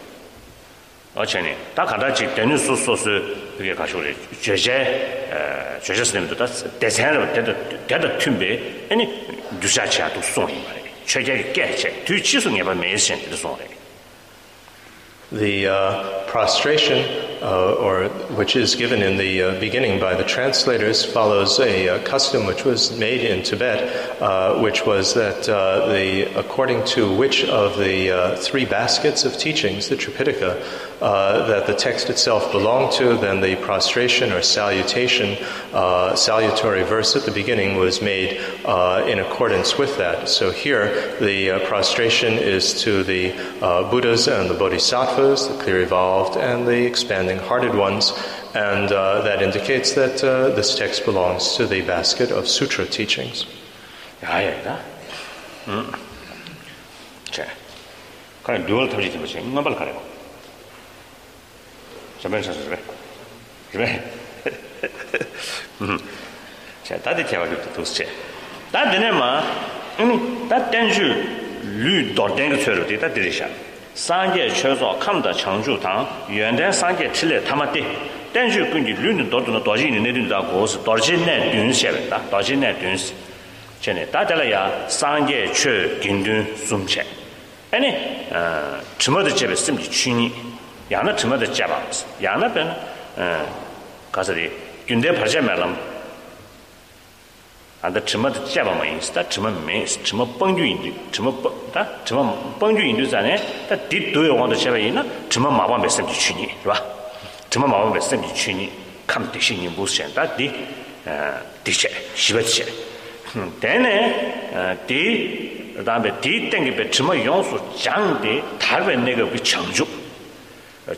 ā chēnī dā kārā chī tēnī sū sū sū pīkē kāshū rī jē jē jē jē sīnī mdō dā dē sēn rā dē dā tūm bē yīni dūshā chā tū sōng yīmba rī chē jē kē chē tū chī sū ngē bā mē sēn dī sōng rī the uh, prostration uh, or which is given in the uh, beginning by the translators, follows a, uh, custom which was made in Tibet, uh, which was that uh, the according to which of the three baskets of teachings, the Tripitaka, uh, that the text itself belonged to, then the prostration or salutation, uh, salutary verse at the beginning was made uh, in accordance with that. So here, the uh, prostration is to the uh, Buddhas and the Bodhisattvas, the clear evolved and the expanding hearted ones, and that indicates that this text belongs to the basket of sutra teachings. Mm. Okay. 彼はデュアルタビリティも違う。頑張る彼は。 잠깐 잘 그래. 그래. 음. 자, 다들 제가 또 도스체. 다들네마 음, 다 땡주 류 도땡 처로 되다 들으셔. sanje chezo kamda changju tang yuan dan sanje chile tama de dan ju gun ji lun de do do ji ni ne dun da go si do ji ne dun xie be da do ji ne dun si che ne da de la ya sanje che gin dun sum che ani eh chimo de che be sim ji chu ni ya na chimo de ja ba ya na ben eh ga sa de gyun de pa che me lam 안다 쯤어 잡아 뭐 있다 쯤어 매 쯤어 뻥주 인도 쯤어 다 쯤어 뻥주 인도 전에 다 뒤도에 와도 잡아 있나 쯤어 마바 메시지 주니 是吧 쯤어 마바 메시지 주니 감 대신이 무슨 다디 어 디체 시버체 되네 디 그다음에 디 땡게 배 쯤어 용수 장데 다베 내가 그 창조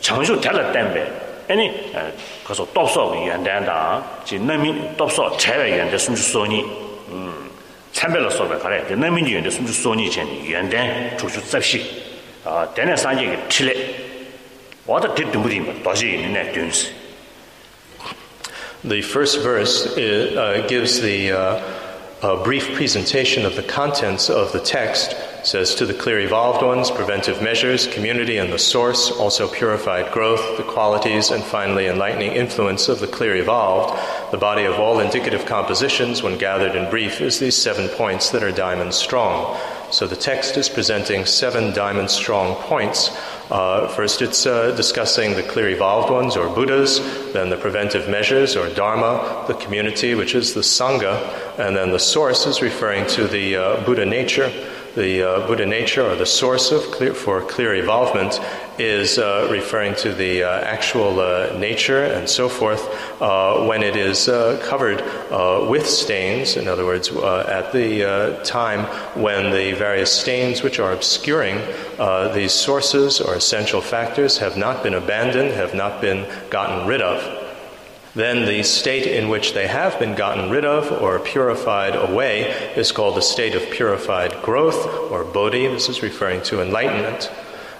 창조 달라 땜베 아니 가서 똑소 연단다 지 너미 똑소 차외 연대 숨주 소니 음 참별로 소배 가래 그 너미 연대 숨주 소니 전 연대 주주 접시 아 대내 산지 틀레 와다 듣도 무리 도시 있네 듄스 The first verse is, uh, gives the uh, a brief presentation of the contents of the text Says to the clear evolved ones, preventive measures, community and the source, also purified growth, the qualities, and finally enlightening influence of the clear evolved. The body of all indicative compositions, when gathered in brief, is these seven points that are diamond strong. So the text is presenting seven diamond strong points. Uh, first, it's uh, discussing the clear evolved ones, or Buddhas, then the preventive measures, or Dharma, the community, which is the Sangha, and then the source is referring to the uh, Buddha nature the uh, Buddha nature or the source of clear, for clear evolvement is uh, referring to the uh, actual uh, nature and so forth uh, when it is uh, covered with stains. In other words, at the time when the various stains which are obscuring these sources or essential factors have not been abandoned, have not been gotten rid of then the state in which they have been gotten rid of or purified away is called the state of purified growth or bodhi. This is referring to enlightenment.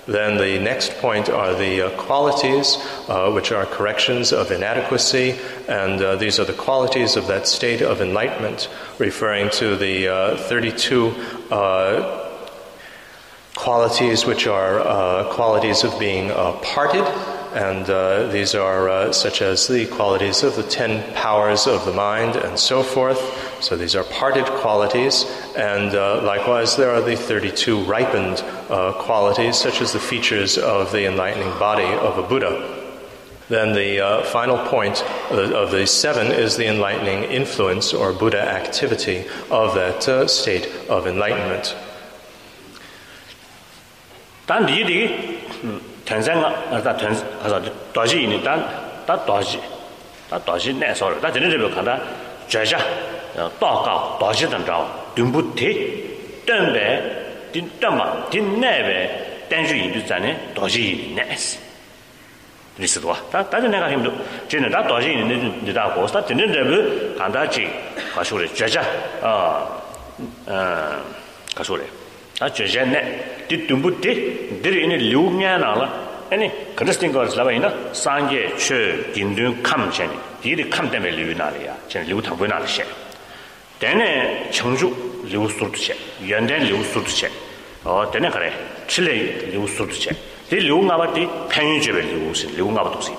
Then the next point are the uh, qualities, uh, which are corrections of inadequacy, and uh, these are the qualities of that state of enlightenment, referring to the uh, 32 uh, qualities which are uh, qualities of being parted and uh, these are uh, such as the qualities of the ten powers of the mind and so forth. So these are parted qualities, and uh, likewise there are the 32 ripened uh, qualities, such as the features of the enlightening body of a Buddha. Then the uh, final point of the seven is the enlightening influence or Buddha activity of that uh, state of enlightenment. tenzen tenzenga da tenz asa doji ini dan da doji. Da doji ne so da jene de ka da jaja da ka doji dan da dun bu ti den be din dan ma din ne be den ju yin du zan ne doji ini ne es ni se do da da ne ga him do jene da doji ini ne da go sta jene de bu kan da ji ka shu re jaja a a ka shu re. tā chē zhēn nē, tī tūmbu tī, dhīrī inī liu ngā nā lā, anī kristin kōrā slabā inā sāngyē chē gīndūn kām chēni, dhīrī kām tēmē liu nā lī yā, chēni liu tāngbū nā lī shē. Tēnē chāngchū liu sūr tu chē, yuandēn liu sūr tu chē, tēnē kārē, chīlē liu sūr tu chē, dhī liu ngā bā tī pēngyū chē bē liu sī, liu ngā bā tū sī.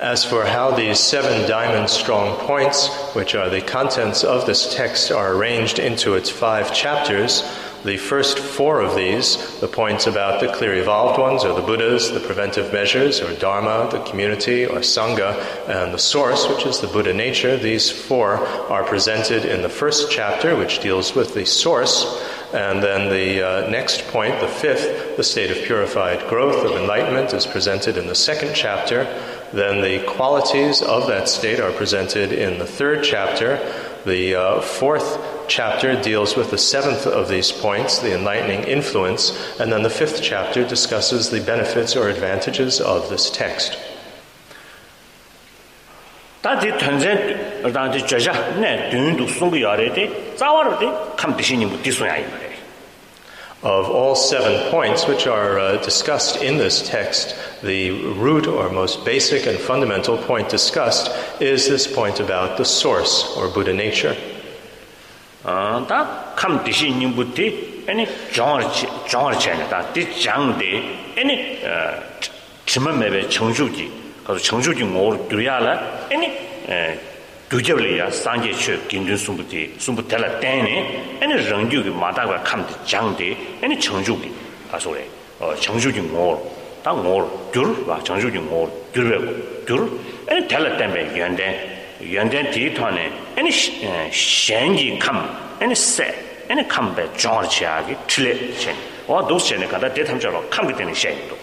As for how these seven diamond strong points, which are the contents of this text, are arranged into its five chapters, the first four of these, the points about the clear evolved ones, or the Buddhas, the preventive measures, or Dharma, the community, or Sangha, and the source, which is the Buddha nature, these four are presented in the first chapter, which deals with the source. And then the uh, next point, the fifth, the state of purified growth of enlightenment, is presented in the second chapter. Then the qualities of that state are presented in the third chapter. The uh, fourth chapter deals with the seventh of these points, the enlightening influence, and then the fifth chapter discusses the benefits or advantages of this text. Of all seven points which are uh, discussed in this text, the root or most basic and fundamental point discussed is this point about the source or Buddha nature. 다 감디시 님부티 아니 정어지 정어지다. 디 장데 아니 지만 매베 정주지. 가서 정주지 뭐 둘야라. 아니 두접리야 산제 최 긴든 숨부티 숨부 달라 땡네 아니 런주기 마다가 감데 장데 아니 청주기 가소래 어 청주기 뭐다 줄봐 청주기 뭐 줄베고 줄 아니 달라 땡베 연데 연데 디토네 아니 셴지 감 아니 세 아니 감베 조르치아기 틀레 셴 어 도스체네 가다 대탐저로 감게 되는 셴도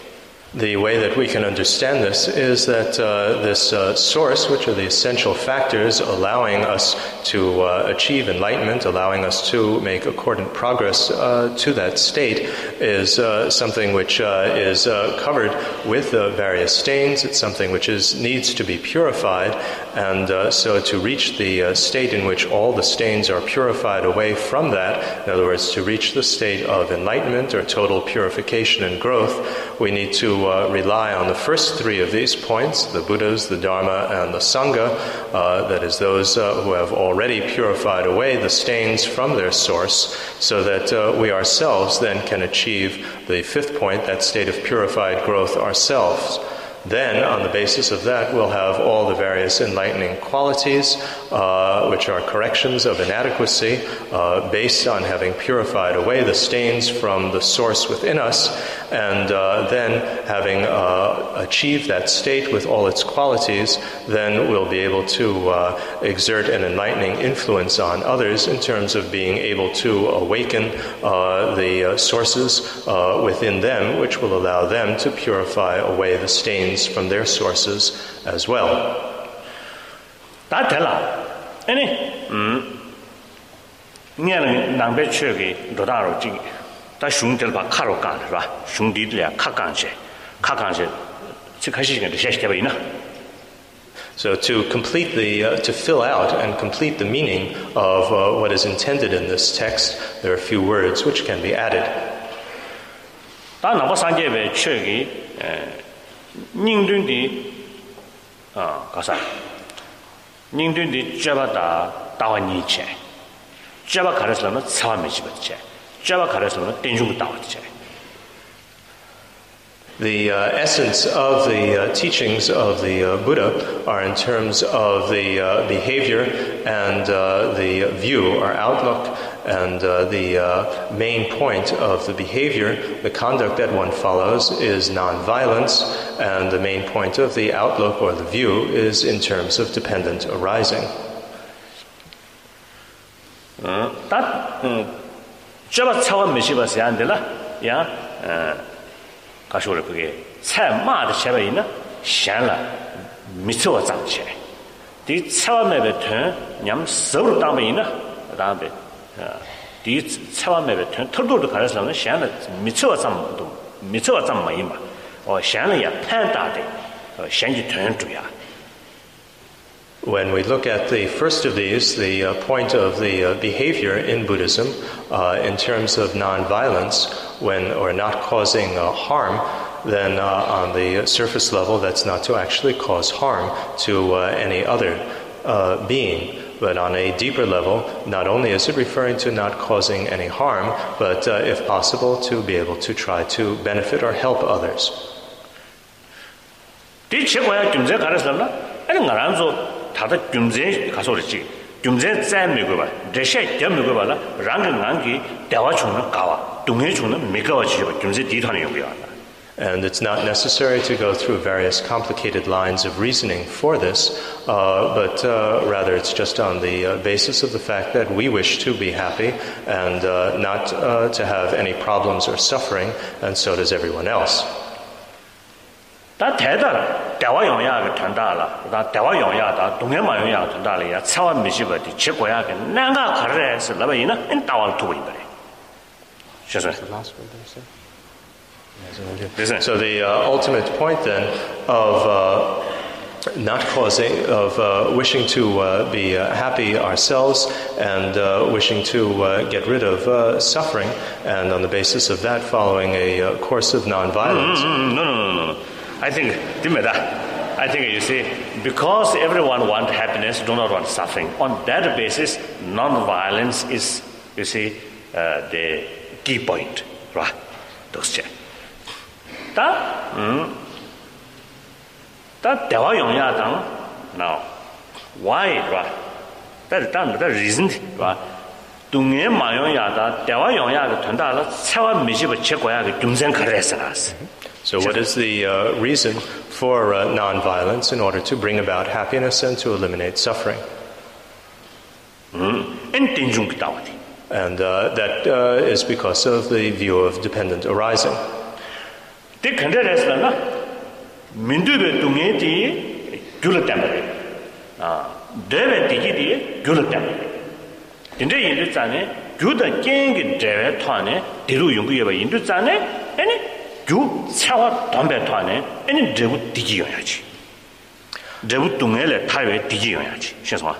The way that we can understand this is that uh, this uh, source, which are the essential factors allowing us to uh, achieve enlightenment, allowing us to make accordant progress uh, to that state, is uh, something which uh, is covered with various stains. It's something which is needs to be purified, And uh, so to reach the uh, state in which all the stains are purified away from that, in other words, to reach the state of enlightenment or total purification and growth, we need to uh, rely on the first three of these points the Buddhas, the Dharma, and the Sangha, uh, that is, those uh, who have already purified away the stains from their source, so that uh, we ourselves then can achieve the fifth point, that state of purified growth ourselves. Then, on the basis of that, we'll have all the various enlightening qualities, uh, which are corrections of inadequacy, uh, based on having purified away the stains from the source within us, and uh, then having uh, achieved that state with all its qualities, then we'll be able to uh, exert an enlightening influence on others in terms of being able to awaken uh, the sources within them, which will allow them to purify away the stains gains from their sources as well. Da tela. Ani. Mm. Nyan nang be chue ge do da ro ji. Da shung del ba ka ro ka ba. Shung di le ka kan che. Ka kan che. Chi ka shi ge de she she ba yin na. So to complete the, uh, to fill out and complete the meaning of uh, what is intended in this text, there are a few words which can be added. 다 나바 산제베 최기 닝든 아 가사. 닝든 디 잡아다 따와니체. 잡아 가르스라면 사람이지 버체. 잡아 가르스라면 된중 따와체. The uh, essence of the uh, teachings of the uh, Buddha are in terms of the uh, behavior and uh, the view or outlook And uh, the uh, main point of the behavior, the conduct that one follows, is nonviolence, and the main point of the outlook or the view is in terms of dependent arising. That 저바 차와 메시바스 안데라? 야 가쇼를 그게 새마다 제가 있나? 샹라 미쳐와 잡체 디 차와 메베트 냠 서로 담에 있나? 담에 When we look at the first of these, the uh, point of the uh, behavior in Buddhism, uh, in terms of nonviolence, when or not causing uh, harm, then uh, on the surface level, that's not to actually cause harm to uh, any other being. But on a deeper level, not only is it referring to not causing any harm, but uh, if possible, to be able to try to benefit or help others. 디 최고야 김제 가르스랍나 아니 나란조 다다 김제 가서르지 김제 짬이고 봐 대셔 겸이고 봐라 랑랑랑기 대화 주는 가와 동해 주는 메가와 지고 김제 뒤타는 용이야 And it's not necessary to go through various complicated lines of reasoning for this, uh, but uh, rather it's just on the uh, basis of the fact that we wish to be happy and uh, not uh, to have any problems or suffering, and so does everyone else. So the uh, ultimate point then of uh, not causing, of uh, wishing to uh, be uh, happy ourselves and uh, wishing to get rid of suffering, and on the basis of that, following a course of nonviolence. Mm, no, no, no, no. I think, I think you see, because everyone wants happiness, do not want suffering. On that basis, nonviolence is, you see, the key point, right? Those check. tā tā dewa yōng yā tāng now why? rā tā tā tā reason. rā dungye ma yōng yā tā dewa yōng yā tā tuandā rā cawā mi che guā yā kā gyungzhen kā So what is the uh, reason for uh, non-violence in order to bring about happiness and to eliminate suffering? And uh, that uh, is because of the view of dependent arising. Tī kāntā rēsā na, mīndu bē tūngi tī gyūla tāmbā rē. Ah, dē bē tīki tī gyūla tāmbā rē. Tīndē yīndu tsāne, gyūda kēngi dē bē tōne, dīrū yungu yabā yīndu tsāne, āni gyū tsāwa tōmbē tōne, āni dē bū tīki yōyā chī. Dē bū tūngi lē tā bē tīki yōyā chī. Shēn sō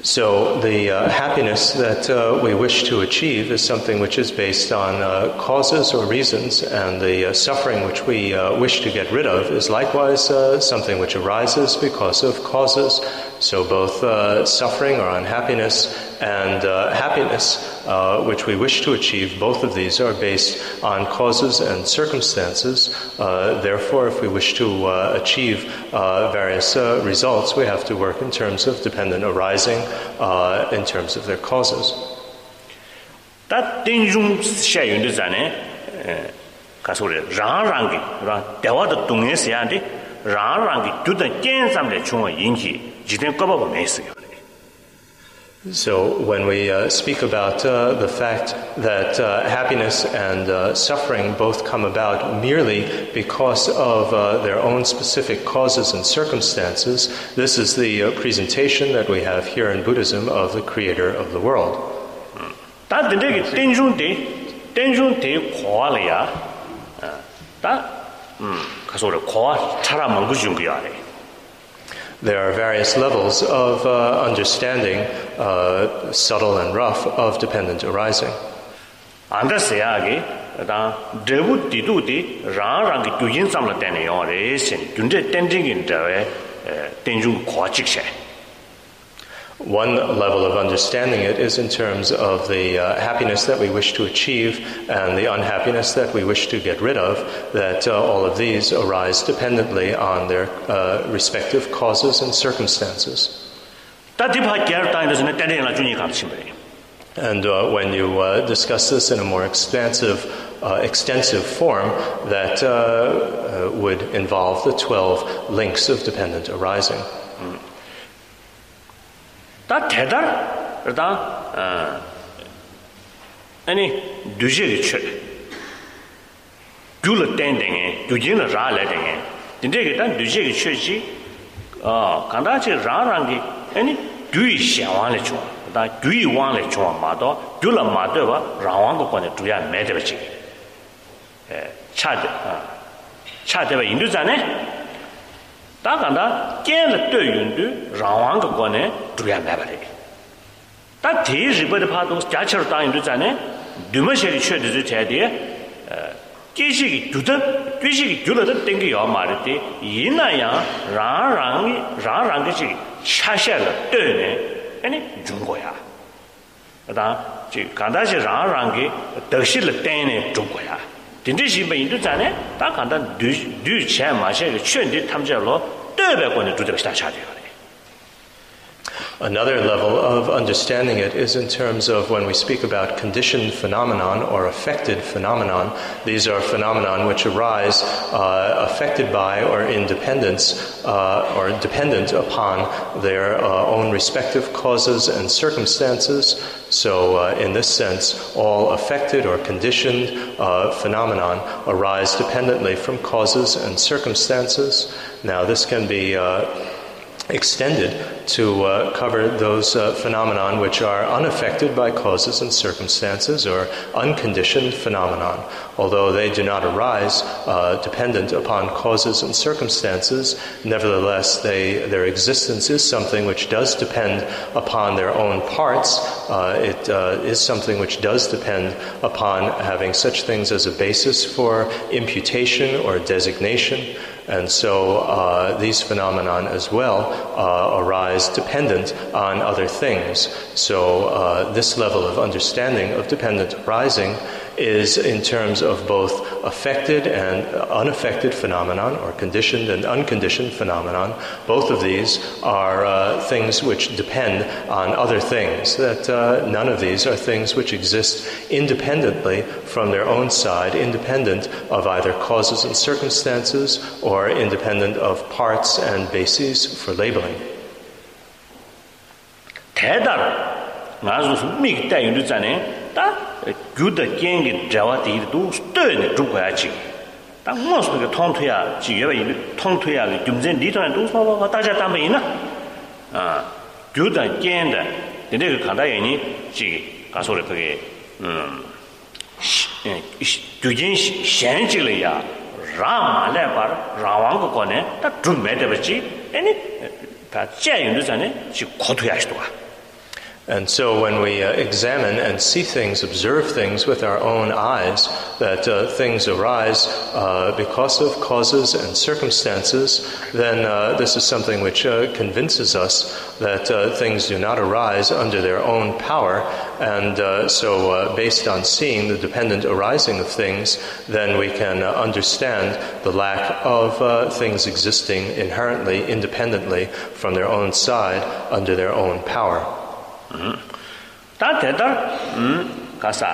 So, the uh, happiness that uh, we wish to achieve is something which is based on uh, causes or reasons, and the uh, suffering which we uh, wish to get rid of is likewise uh, something which arises because of causes. So, both suffering or unhappiness and uh, happiness, uh, which we wish to achieve, both of these are based on causes and circumstances. Uh, therefore, if we wish to uh, achieve uh, various uh, results, we have to work in terms of dependent arising, in terms of their causes. That dingjung shayun de zane kasore rang rang gi ra dewa de dung ye se ya de rang rang gi du de jian sam de chung yin ji ji den ge ba ba So, when we uh, speak about uh, the fact that uh, happiness and uh, suffering both come about merely because of uh, their own specific causes and circumstances, this is the uh, presentation that we have here in Buddhism of the Creator of the world. There are various levels of uh, understanding, uh, subtle and rough, of dependent arising. Andasayagi, da devu didu di rang rang gyujin samla tenne yong re sen, gyunze tenjing in dawe eh, tenjung kwa chik she. One level of understanding it is in terms of the uh, happiness that we wish to achieve and the unhappiness that we wish to get rid of, that uh, all of these arise dependently on their uh, respective causes and circumstances. And uh, when you uh, discuss this in a more expansive, uh, extensive form, that would involve the 12 links of dependent arising. 다 대달 그다 어 아니 두제리 쳐 둘을 땡땡에 두진을 라래땡에 근데 그다 두제리 쳐지 어 간다지 라랑기 아니 두이 샤완을 줘 그다 두이 완을 줘 마도 둘을 마도 봐 라왕도 거네 두야 매대버지 에 차데 아 차데바 인도자네 tā kāndā kēla tō yundu rāwāṅ kā kōne dhūyā mē bārē tā tē rīpa dā pātōs kia chir tā yundu tsāne dhūma shērī chō dhū dhū chāyā dhīyā kēshī kī dhūdā kēshī kī dhūla dā tēngi yō mā rī tī yīnā yā rāng rāng rāng rāng kī shī chā shē lā tō yunē yāni dhūng kō yā tā kāndā shī rāng rāng kī dhakshī lā tēng yunē dhūng kō yā dindri shimba indu zane, ta kanda du chen ma she, chun di tamze lo, dobe kone du debe shita sha diyo. Another level of understanding it is in terms of when we speak about conditioned phenomenon or affected phenomenon. These are phenomenon which arise uh, affected by or in dependence uh, or dependent upon their uh, own respective causes and circumstances. So, uh, in this sense, all affected or conditioned uh, phenomenon arise dependently from causes and circumstances. Now, this can be uh, extended to uh, cover those uh, phenomenon which are unaffected by causes and circumstances or unconditioned phenomenon. Although they do not arise uh, dependent upon causes and circumstances, nevertheless, they, their existence is something which does depend upon their own parts. Uh, it uh, is something which does depend upon having such things as a basis for imputation or designation. And so uh, these phenomenon as well uh, arise dependent on other things. So uh, this level of understanding of dependent arising is in terms of both affected and unaffected phenomenon, or conditioned and unconditioned phenomenon. Both of these are uh, things which depend on other things, that uh, none of these are things which exist independently from their own side, independent of either causes and circumstances or independent of parts and bases for labeling. 대달 나서 미기 때문에 다 규다 깽이 자와디 이도 스토네 죽어야지. 딱 무슨 통토야 지여에 이 통토야 금전 리터는 또 사와가 따자 담배이나? 아 규다 깽다. 근데 그 간다에니 지 가소를 그게 음 규진 샹질이야. 라마래 바 라왕 거 거네. 딱 죽매대 버지. 아니 다 째윤도 전에 지 고토야 시도가. And so when we uh, examine and see things, observe things with our own eyes, that uh, things arise uh, because of causes and circumstances, then uh, this is something which uh, convinces us that uh, things do not arise under their own power. And so, based on seeing the dependent arising of things, then we can understand the lack of things existing inherently, independently from their own side, under their own power. tā tē kāsā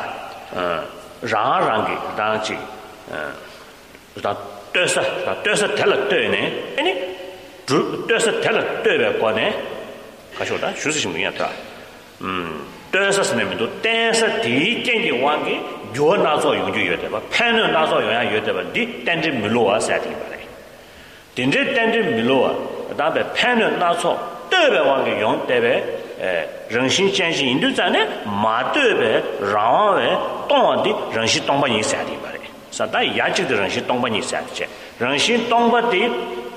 rāng rāng kī rāng chī tā tēsā, tā tē sā tē nē nē tēsā tēlā tē bē kwa nē kāshō tā shūsī shī mūyā tā tēsā sī sā mē mē tō tē tī kēng kī wāng kī yō nā sō yōng jū yō tē bā pēn nō nā sō yōng yā yō tē bā dī tēn chī mī lō wā sā tī bā rē tēn chī tēn chī mī lō wā tā bē pēn nō nā sō tē bē wāng kī yōng tē bē rāngshīn chāngshī yīndu tsāne mā tuyō bē rāngwa bē tōngwa dī rāngshī tōngba yī sādi bārē sātā yāchik dī rāngshī tōngba yī sādi chē rāngshī tōngba dī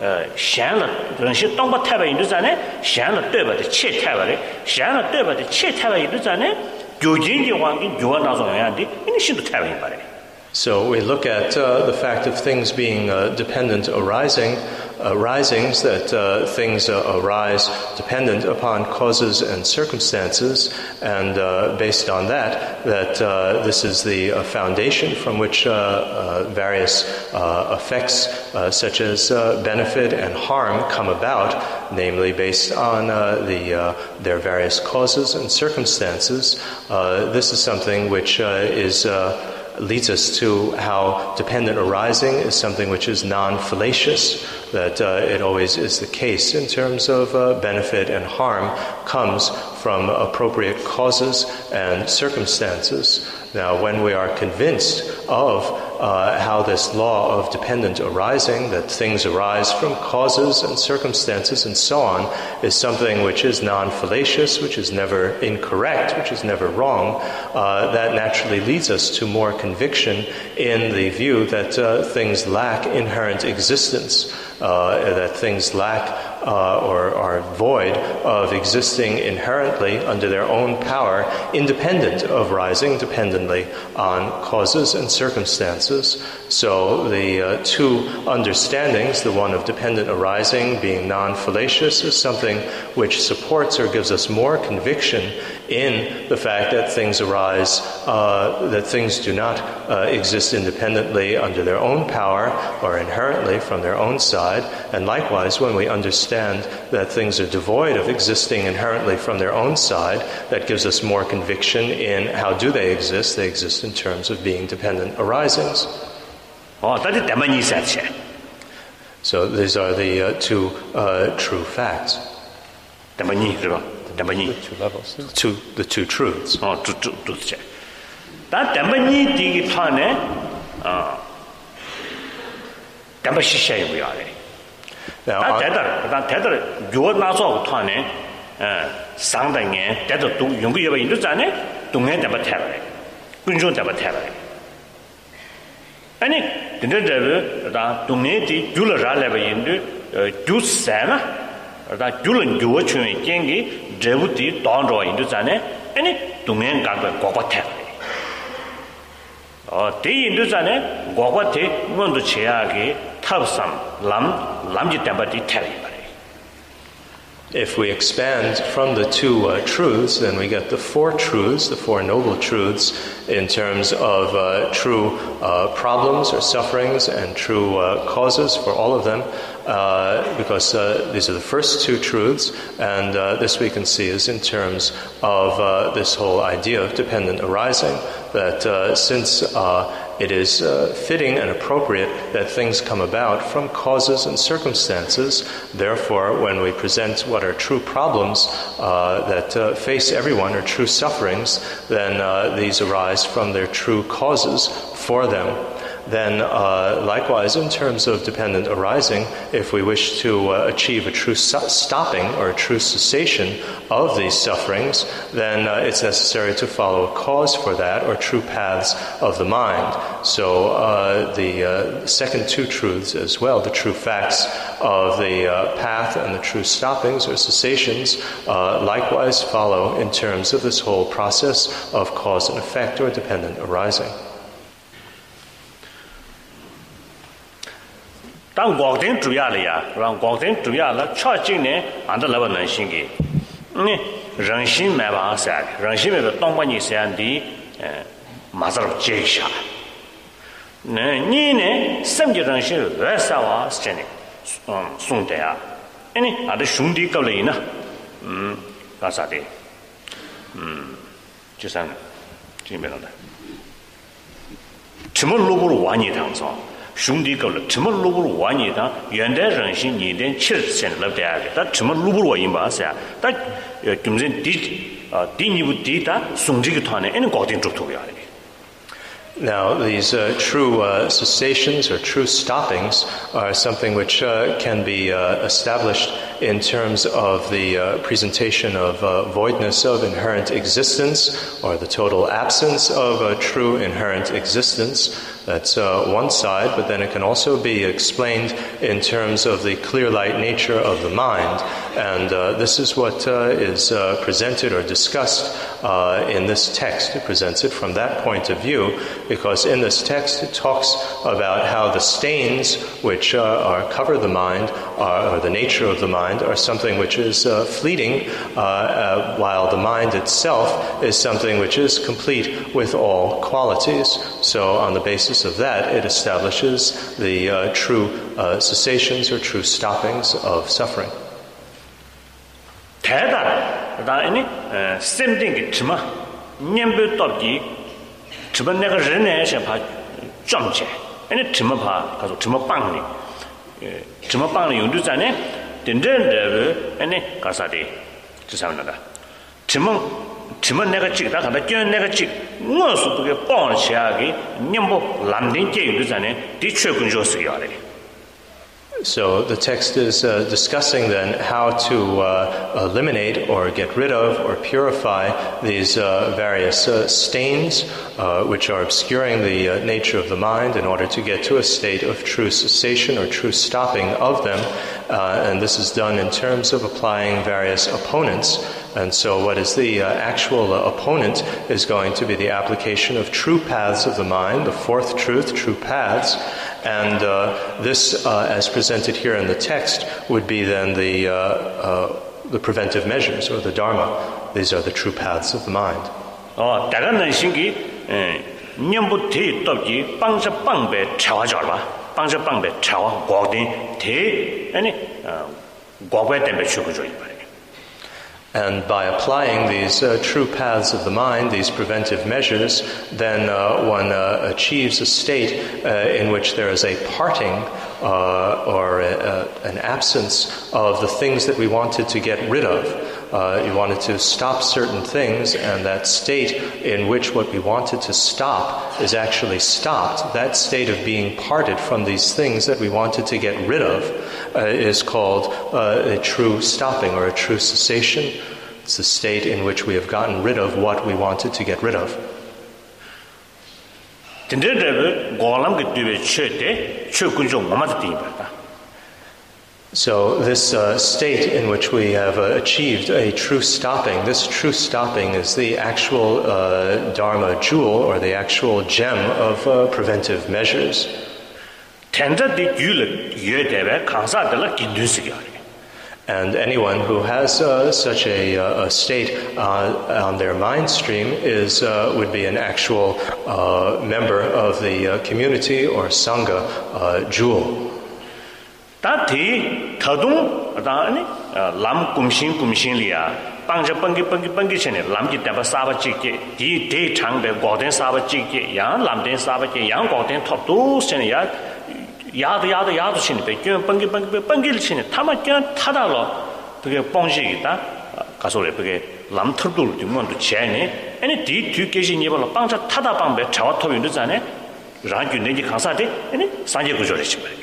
shēn lā rāngshī tōngba tāiba yīndu tsāne shēn lā tuyō bā dī chē tāiba rē shēn lā tuyō bā dī chē tāiba yīndu tsāne gyōjīn jī wāng kī gyōwa nā sōng yāng dī yīndu shīndu tāiba yī bārē So we look at uh, the fact of things being uh, dependent arising arisings, that uh, things uh, arise dependent upon causes and circumstances, and uh, based on that, that uh, this is the uh, foundation from which uh, various effects, such as benefit and harm, come about, namely based on the, their various causes and circumstances. this is something which is leads us to how dependent arising is something which is non fallacious, that uh, it always is the case in terms of uh, benefit and harm comes from appropriate causes and circumstances. Now, when we are convinced of uh, how this law of dependent arising, that things arise from causes and circumstances and so on, is something which is non fallacious, which is never incorrect, which is never wrong, uh, that naturally leads us to more conviction in the view that uh, things lack inherent existence, uh, that things lack uh, or are void of existing inherently under their own power, independent of rising dependently on causes and circumstances. So the uh, two understandings, the one of dependent arising being non fallacious, is something which supports or gives us more conviction in the fact that things arise, uh, that things do not uh, exist independently under their own power or inherently from their own side. And likewise, when we understand that things are devoid of existing inherently from their own side, that gives us more conviction in how do they exist. They exist in terms of being dependent arisings. Oh, so these are the uh, two uh, true facts. dāmbā nī two levels two the two truths oh tu tu tu che da dāmbā nī dī gi thā ne a dāmbā shi sha yu ya le da da da da da da yo na so thā ne a sang da nge da da du yong ge ba yin du zan ne du nge dāmbā thā le gun zhong dāmbā thā le 아니 근데 저 다, 동네 뒤 줄을 잘해 봐 인도 주세나 다 줄은 주어 주의 경기 drebu ti don ro yin du zane ani dungen gan ba go ba te 어 대인도 자네 고고테 뭔도 제약이 탑삼 람 람지 담바디 테리 If we expand from the two uh, truths, then we get the four truths, the four noble truths, in terms of uh, true uh, problems or sufferings and true uh, causes for all of them. Uh, because uh, these are the first two truths, and uh, this we can see is in terms of uh, this whole idea of dependent arising, that uh, since it is fitting and appropriate that things come about from causes and circumstances, therefore, when we present what are true problems that face everyone or true sufferings, then these arise from their true causes for them. Then uh, likewise, in terms of dependent arising, if we wish to uh, achieve a true stopping or a true cessation of these sufferings, then uh, it's necessary to follow a cause for that or true paths of the mind. So uh, the uh, second two truths as well, the true facts of the uh, path and the true stoppings or cessations, likewise follow in terms of this whole process of cause and effect or dependent arising. tā ngōk tēng trūyā lī yā rā ngōk tēng trūyā lā chā chīng nē āndā lā bā nāng shīng kī nē rāng shīng mē bā sā kī rāng shīng mē bā tōng bā nī sā yān dī mā sā rūp chē kī shā nē nī nē sēm kī rāng shīng wē sā wā sā nē sūng tē yā nē āndā shūng dī kāp lī yī na. Rā sā dī chī sā nē chī mē rā dā chī mō lō bō rō wā nī tāng sō shungdi kabla tima lubur wa nyi ta yuandai rangshin nyi den chir sen labda ya ta tima lubur wa yinba asaya ta eh, kimzen di ah, di nibu di ta sungji ki thwane eni gogden chukto ya Now, these uh, true uh, cessations or true stoppings are something which uh, can be uh, established in terms of the uh, presentation of uh, voidness of inherent existence or the total absence of a true inherent existence. That's one side, but then it can also be explained in terms of the clear light nature of the mind. And this is what is presented or discussed in this text. It presents it from that point of view because in this text it talks about how the stains which uh, are cover the mind are, or the nature of the mind are something which is uh, fleeting, uh, uh, while the mind itself is something which is complete with all qualities. So, on the basis of that, it establishes the uh, true uh, cessations or true stoppings of suffering. chima pangla yungdu zane dendren dhabi ane kasade chisamnada chima chima nega chik da kanda kyo nega chik nga su buge pangla shiagi nyambo lamden kye yungdu zane di chwe kunjo su yawari So the text is uh, discussing then how to uh, eliminate or get rid of or purify these uh, various uh, stains uh, which are obscuring the uh, nature of the mind in order to get to a state of true cessation or true stopping of them. and this is done in terms of applying various opponents. And so, what is the actual opponent is going to be the application of true paths of the mind, the fourth truth, true paths. And uh, this, uh, as presented here in the text, would be then the, uh, uh, the preventive measures or the dharma. These are the true paths of the mind. 어, 다가는 신기 년부터 떡지 빵자 빵배 차와 잡아. 빵자 빵배 차와 고디 대 아니 고배 때문에 죽어져 이봐. And by applying these uh, true paths of the mind, these preventive measures, then uh, one uh, achieves a state uh, in which there is a parting uh, or a, a, an absence of the things that we wanted to get rid of. Uh, you wanted to stop certain things, and that state in which what we wanted to stop is actually stopped, that state of being parted from these things that we wanted to get rid of, uh, is called uh, a true stopping or a true cessation. It's the state in which we have gotten rid of what we wanted to get rid of. So, this uh, state in which we have uh, achieved a true stopping, this true stopping is the actual uh, Dharma jewel or the actual gem of uh, preventive measures. And anyone who has uh, such a, uh, a state on their mind stream is, would be an actual member of the community or Sangha jewel. tā tī thādung 아니 람 kumshin kumshin liya. Pāngchā pāngi pāngi pāngi chini lām ki tāmbā sāba chikki tī tē chāng bē gōtēn sāba chikki yāng lām tēn sāba chikki yāng gōtēn thop tūs chini yā yādu yādu yādu chini bē kyun pāngi pāngi bē pāngi chini tāma kyun tādā lō pāngi pōngshī ki tā kāso rē pāngi lām thurdu lū tī ngōndu chēni āni tī tū kēshī nyeba lō pāngchā tādā pāng bē chāwa thop yundu zāne rāng kyun nēngi kāngsā tī āni sāngyē gujo rē chimbarī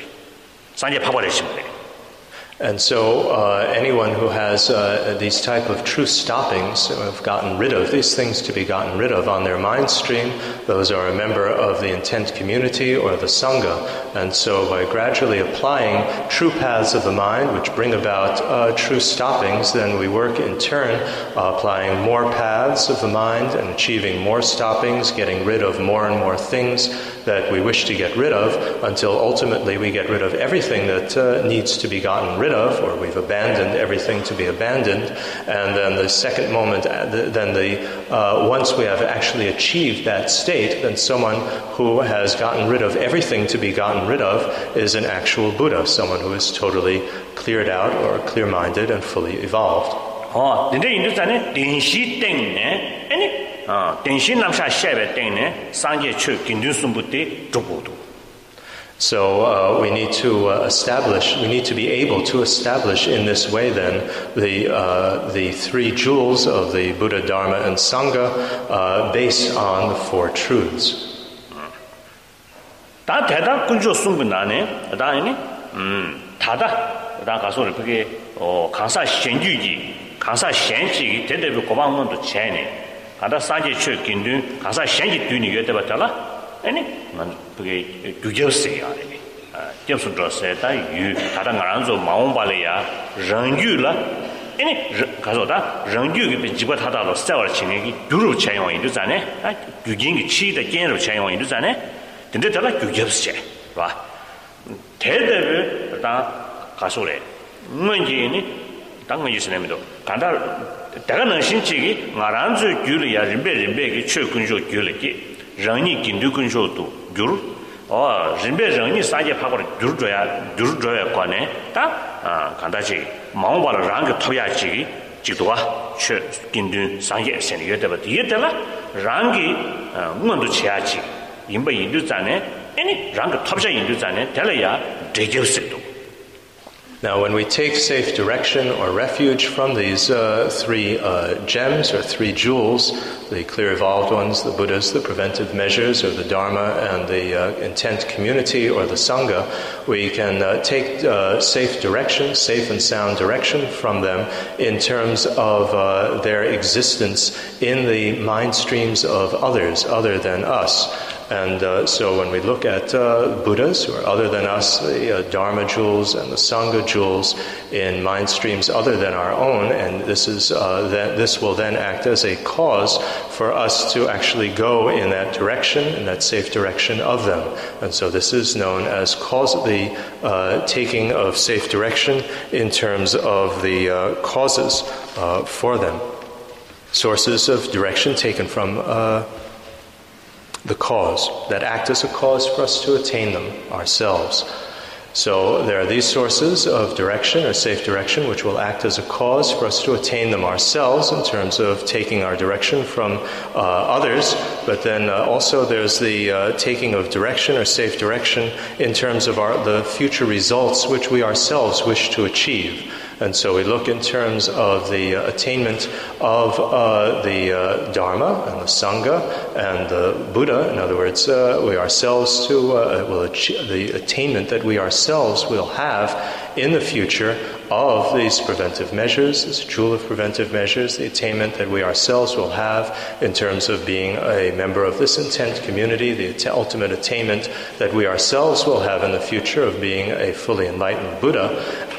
And so, uh, anyone who has uh, these type of true stoppings, have gotten rid of these things to be gotten rid of on their mind stream, those are a member of the intent community or the sangha. And so, by gradually applying true paths of the mind, which bring about uh, true stoppings, then we work in turn uh, applying more paths of the mind and achieving more stoppings, getting rid of more and more things that we wish to get rid of until ultimately we get rid of everything that uh, needs to be gotten rid of, or we've abandoned everything to be abandoned. And then the second moment, uh, then the uh, once we have actually achieved that state, then someone who has gotten rid of everything to be gotten rid of is an actual Buddha, someone who is totally cleared out or clear minded and fully evolved. 哦，你这印度咱呢，灵犀定呢。아니, 어, 덴시 남샤 셰베 땡네, 상제 추 긴든 숨부티 족보도. So uh, we need to uh, establish, we need to be able to establish in this way then the, uh, the three jewels of the Buddha, Dharma, and Sangha uh, based on the four truths. 다 대다 군조 숨부 나네, 다니, 음, 다다, 다 가서 그게 어 강사 현주지, 강사 현지 대대비 고방문도 제네. 가다 산제 추 긴든 강사 현지 뒤니 여대 봤잖아. 아니 만 그게 규제세야 아 접수 들었어야 유 다른 거랑서 마음 발이야 런규라 아니 가서다 런규게 지고 타다로 세월 진행이 두루 차용이 되잖아 아 규진이 치的 general 차용이 되잖아 근데 달라 규제세 봐 대대를 다 가서래 문제니 당은 있으면도 간다 daga nangshin chigi nga ranzu gyuli ya rinpe rinpe ki che kunsho gyuli ki rangni gindu kunsho tu gyur. O rinpe rangni sanje pakor gyur joya gyur joya kwa ne. Ta kanda chigi maungpala rangi toya chigi chigduwa che gindu sanje seni yo teba diye tela rangi ngandu chaya chigi inba indu zane eni rangi topsha indu zane tela ya degev sikdu Now, when we take safe direction or refuge from these uh, three uh, gems or three jewels, the clear evolved ones, the Buddhas, the preventive measures, or the Dharma, and the uh, intent community or the Sangha, we can uh, take uh, safe direction, safe and sound direction from them in terms of uh, their existence in the mind streams of others other than us. And uh, so when we look at uh, Buddhas who are other than us, the uh, Dharma jewels and the Sangha jewels in mind streams other than our own, and this is uh, that this will then act as a cause for us to actually go in that direction, in that safe direction of them. And so this is known as cause the uh, taking of safe direction in terms of the uh, causes for them. Sources of direction taken from the cause, that act as a cause for us to attain them ourselves. So there are these sources of direction or safe direction which will act as a cause for us to attain them ourselves in terms of taking our direction from uh, others, but then uh, also there's the uh, taking of direction or safe direction in terms of our, the future results which we ourselves wish to achieve. And so we look in terms of the uh, attainment of uh, the uh, Dharma and the Sangha and the Buddha. In other words, we ourselves to will achieve the attainment that we ourselves will have in the future of these preventive measures, this jewel of preventive measures, the attainment that we ourselves will have in terms of being a member of this intent community, the ultimate attainment that we ourselves will have in the future of being a fully enlightened Buddha.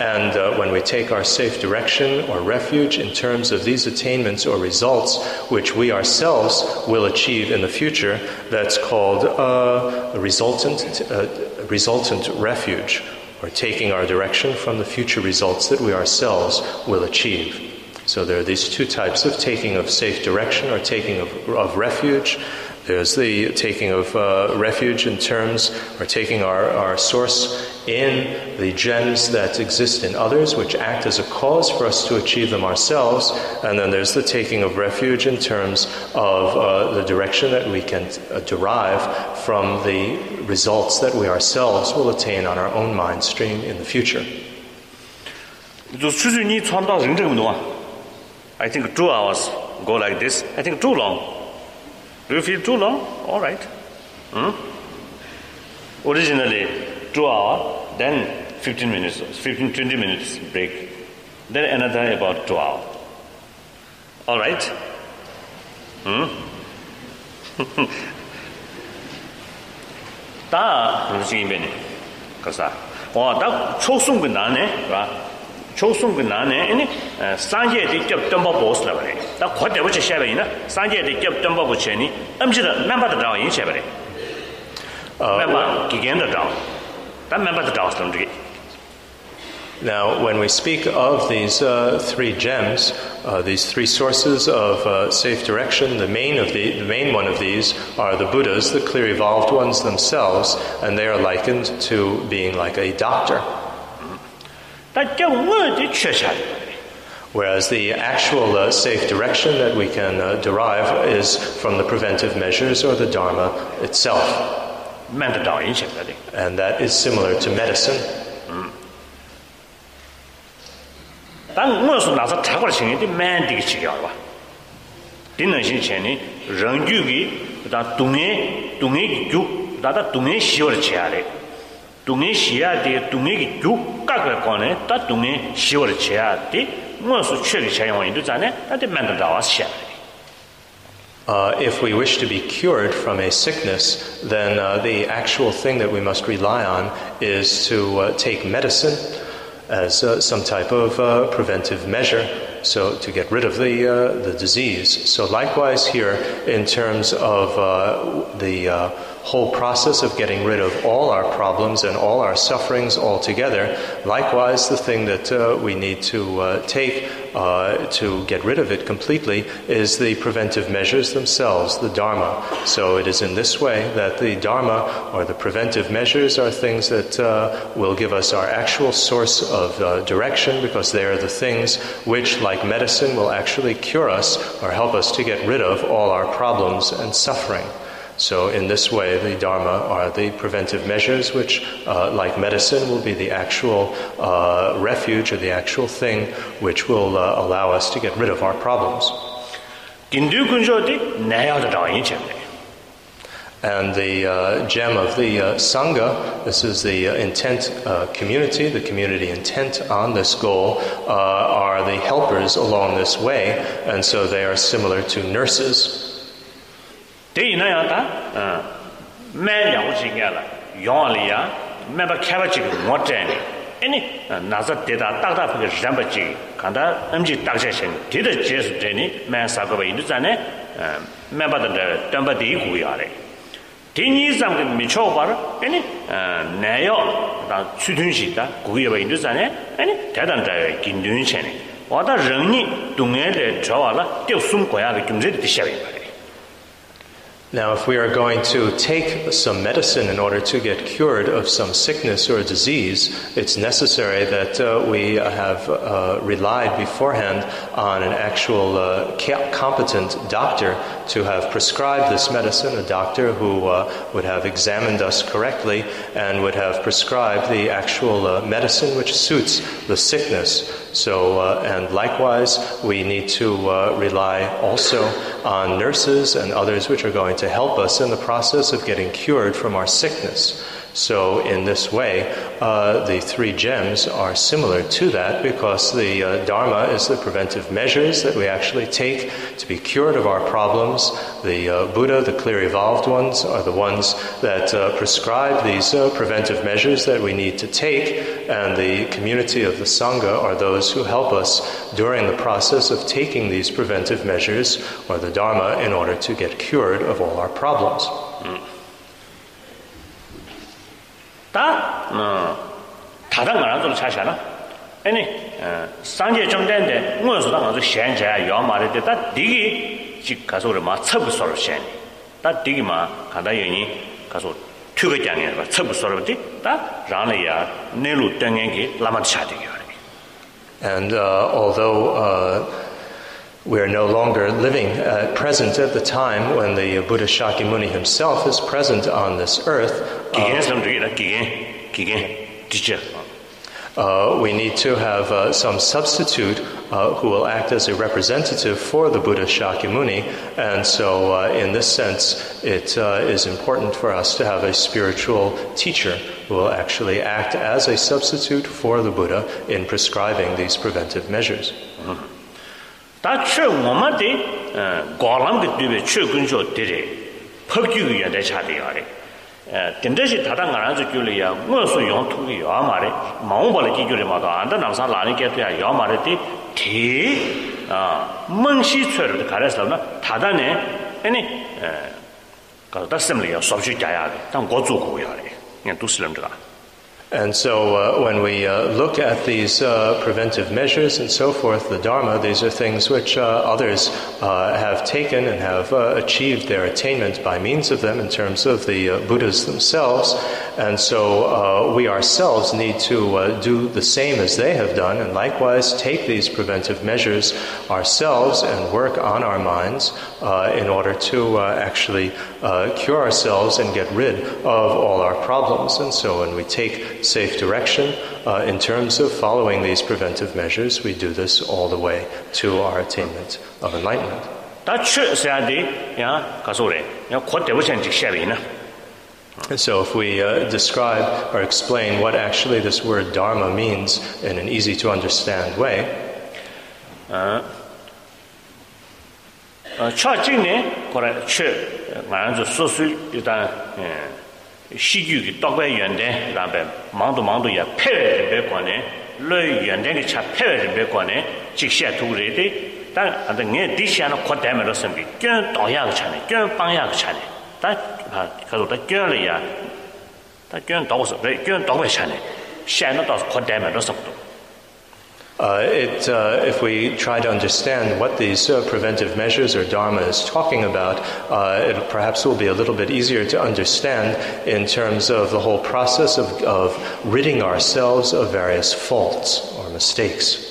And uh, when we take our safe direction or refuge in terms of these attainments or results which we ourselves will achieve in the future, that's called uh, a resultant, uh, resultant refuge or taking our direction from the future results that we ourselves will achieve. So there are these two types of taking of safe direction or taking of, of refuge. There's the taking of uh, refuge in terms, or taking our, our source in the gems that exist in others, which act as a cause for us to achieve them ourselves. And then there's the taking of refuge in terms of uh, the direction that we can uh, derive from the results that we ourselves will attain on our own mind stream in the future. I think two hours go like this. I think too long. Do you feel too long? All right. Hmm? Originally, two hour, then 15 minutes, 15, 20 minutes break. Then another about two hour. All right? Hmm? 다 무슨 의미네? 그래서 와, 다 초승 그 나네, 봐. 초승 그 나네. 아니 산제 직접 점보 보스라 그래. 다 거대 붙이 셔버리나. 산제 직접 점보 붙이니 엄지도 멤버도 다 인셔버리. 어, 멤버 기겐도 다. 다 멤버도 다 스톰지. Now, when we speak of these uh, three gems, uh, these three sources of uh, safe direction, the main of the, the main one of these are the Buddhas, the clear evolved ones themselves, and they are likened to being like a doctor. Whereas the actual uh, safe direction that we can uh, derive is from the preventive measures or the Dharma itself. And that is similar to medicine. 단 무엇을 나서 타고를 생기지 맨디기 치겨와 dinnan xin chen ni rang ju gi da dungye dungye gi ju da da dungye xiwa de chia de dungye xia de dungye gi ju ka ga ko ne da dungye xiwa de chia de mo su che ge chen yong yin du Uh, if we wish to be cured from a sickness, then uh, the actual thing that we must rely on is to uh, take medicine as uh, some type of uh, preventive measure so to get rid of the uh, the disease. So likewise here in terms of the whole process of getting rid of all our problems and all our sufferings altogether likewise the thing that uh, we need to take uh, to get rid of it completely is the preventive measures themselves, the Dharma. So it is in this way that the Dharma or the preventive measures are things that uh, will give us our actual source of uh, direction because they are the things which, like medicine, will actually cure us or help us to get rid of all our problems and suffering. So, in this way, the Dharma are the preventive measures, which, uh, like medicine, will be the actual uh, refuge or the actual thing which will uh, allow us to get rid of our problems. And the uh, gem of the uh, Sangha, this is the uh, intent community, the community intent on this goal, are the helpers along this way, and so they are similar to nurses. Te ina ya ta, mē yāgu chī ngā la, yōng lī ya, mē bā khyabā chī kī ngō tēni. Eni nāsa tētā tāktā pī kī rāmbā chī kī, kāntā am chī tākshā shēng, tētā chē su tēni, mē sā kō bā yindu tsā nē, mē bā tāntā tēmbā tē yī gu yā rē. Tē nī sām kī mī chō bā rā, eni nē yō, tā tsū tūn shī tā, gu yā bā yindu tsā nē, eni tē tāntā gīn tūn shē nē. Wā tā rāng nī, tū ngē lē chō wā la, tēw sūm kō yā kī gyum zē tī shā bā yā Now, if we are going to take some medicine in order to get cured of some sickness or disease, it's necessary that uh, we have uh, relied beforehand on an actual uh, competent doctor to have prescribed this medicine, a doctor who uh, would have examined us correctly and would have prescribed the actual uh, medicine which suits the sickness. So, uh, and likewise, we need to rely also on nurses and others which are going to help us in the process of getting cured from our sickness. So, in this way, uh, the three gems are similar to that because the uh, Dharma is the preventive measures that we actually take to be cured of our problems. The uh, Buddha, the clear evolved ones, are the ones that uh, prescribe these uh, preventive measures that we need to take, and the community of the Sangha are those who help us during the process of taking these preventive measures or the Dharma in order to get cured of all our problems. Mm. 다 어, 다른 거랑 좀 차샤나 아니 어, 상제 좀 된데 무엇을 당 아주 현재 요 말에 됐다 디기 직 가서를 맞춰고 서로 셴. 다 디기 마 가다 연이 가서 투가 장에 봐. 첩부 서로지. 다 라네야 내로 땡행기 라마 차되게 And uh, although uh, we are no longer living uh, present at the time when the Buddha Shakyamuni himself is present on this earth. Uh, uh, we need to have uh, some substitute uh, who will act as a representative for the Buddha Shakyamuni. And so, uh, in this sense, it uh, is important for us to have a spiritual teacher who will actually act as a substitute for the Buddha in prescribing these preventive measures. 다 최고마데? 고람게 되베 최근조 되레 퍽규기 연대 차대요 아래. 딘데시 다당 알아서 줄이야. 무슨 용투기 요 말에. 마음벌 기줄에 마다 안다 남사 라니 게트야 요 말에 티아 문시 처럼 가려서나 다다네 아니 가다 셈리야 섭주 자야. 땅 고주고야래. 그냥 두슬람들아 And so, uh, when we uh, look at these uh, preventive measures and so forth, the Dharma, these are things which uh, others uh, have taken and have uh, achieved their attainment by means of them in terms of the Buddhas themselves. And so, we ourselves need to do the same as they have done, and likewise take these preventive measures ourselves and work on our minds in order to actually cure ourselves and get rid of all our problems. And so, when we take safe direction. Uh, in terms of following these preventive measures, we do this all the way to our attainment of enlightenment. And so if we uh, describe or explain what actually this word dharma means in an easy to understand way, uh, uh, 시규기 떡배 연대 라베 망도 망도 야 패베 관에 르 연대의 차 패베 관에 직시야 두르데 단 안데 네 디시아는 코데메로 섬비 견 도야가 차네 견 방야가 차네 단 가도 다 견이야 다견 도서 견 도배 차네 샤는 도 코데메로 섬도 Uh, it, uh, if we try to understand what these uh, preventive measures or dharma is talking about, uh, it perhaps will be a little bit easier to understand in terms of the whole process of, of ridding ourselves of various faults or mistakes.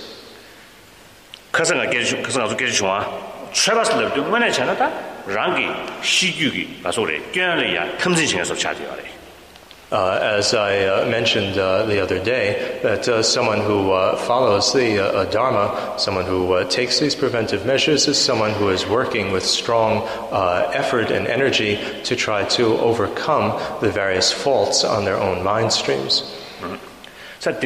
Uh, as I uh, mentioned uh, the other day, that uh, someone who uh, follows the uh, uh Dharma, someone who uh, takes these preventive measures, is someone who is working with strong uh, effort and energy to try to overcome the various faults on their own mind streams. Mm. So,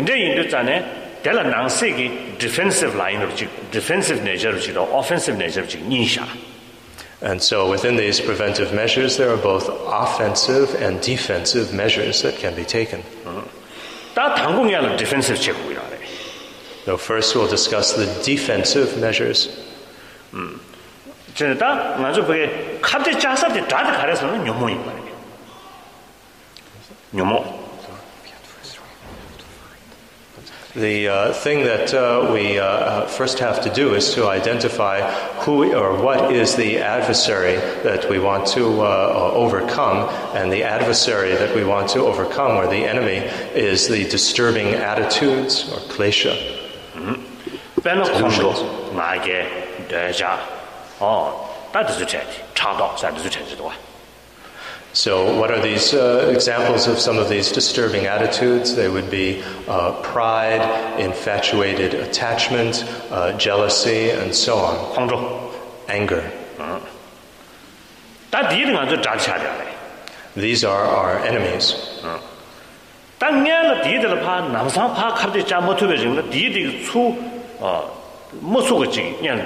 defensive line defensive nature offensive nature And so within these preventive measures, there are both offensive and defensive measures that can be taken. Mm-hmm. So first we'll discuss the defensive measures. 진짜 나도 그게 갑자기 자사한테 다들 가려서는 뇨모인 말이에요. 뇨모. The uh, thing that uh, we uh, first have to do is to identify who or what is the adversary that we want to uh, uh, overcome. And the adversary that we want to overcome, or the enemy, is the disturbing attitudes or klesha. Mm-hmm. So what are these uh, examples of some of these disturbing attitudes? They would be uh, pride, infatuated attachment, uh, jealousy, and so on. Hongzhou. Anger. These are our enemies.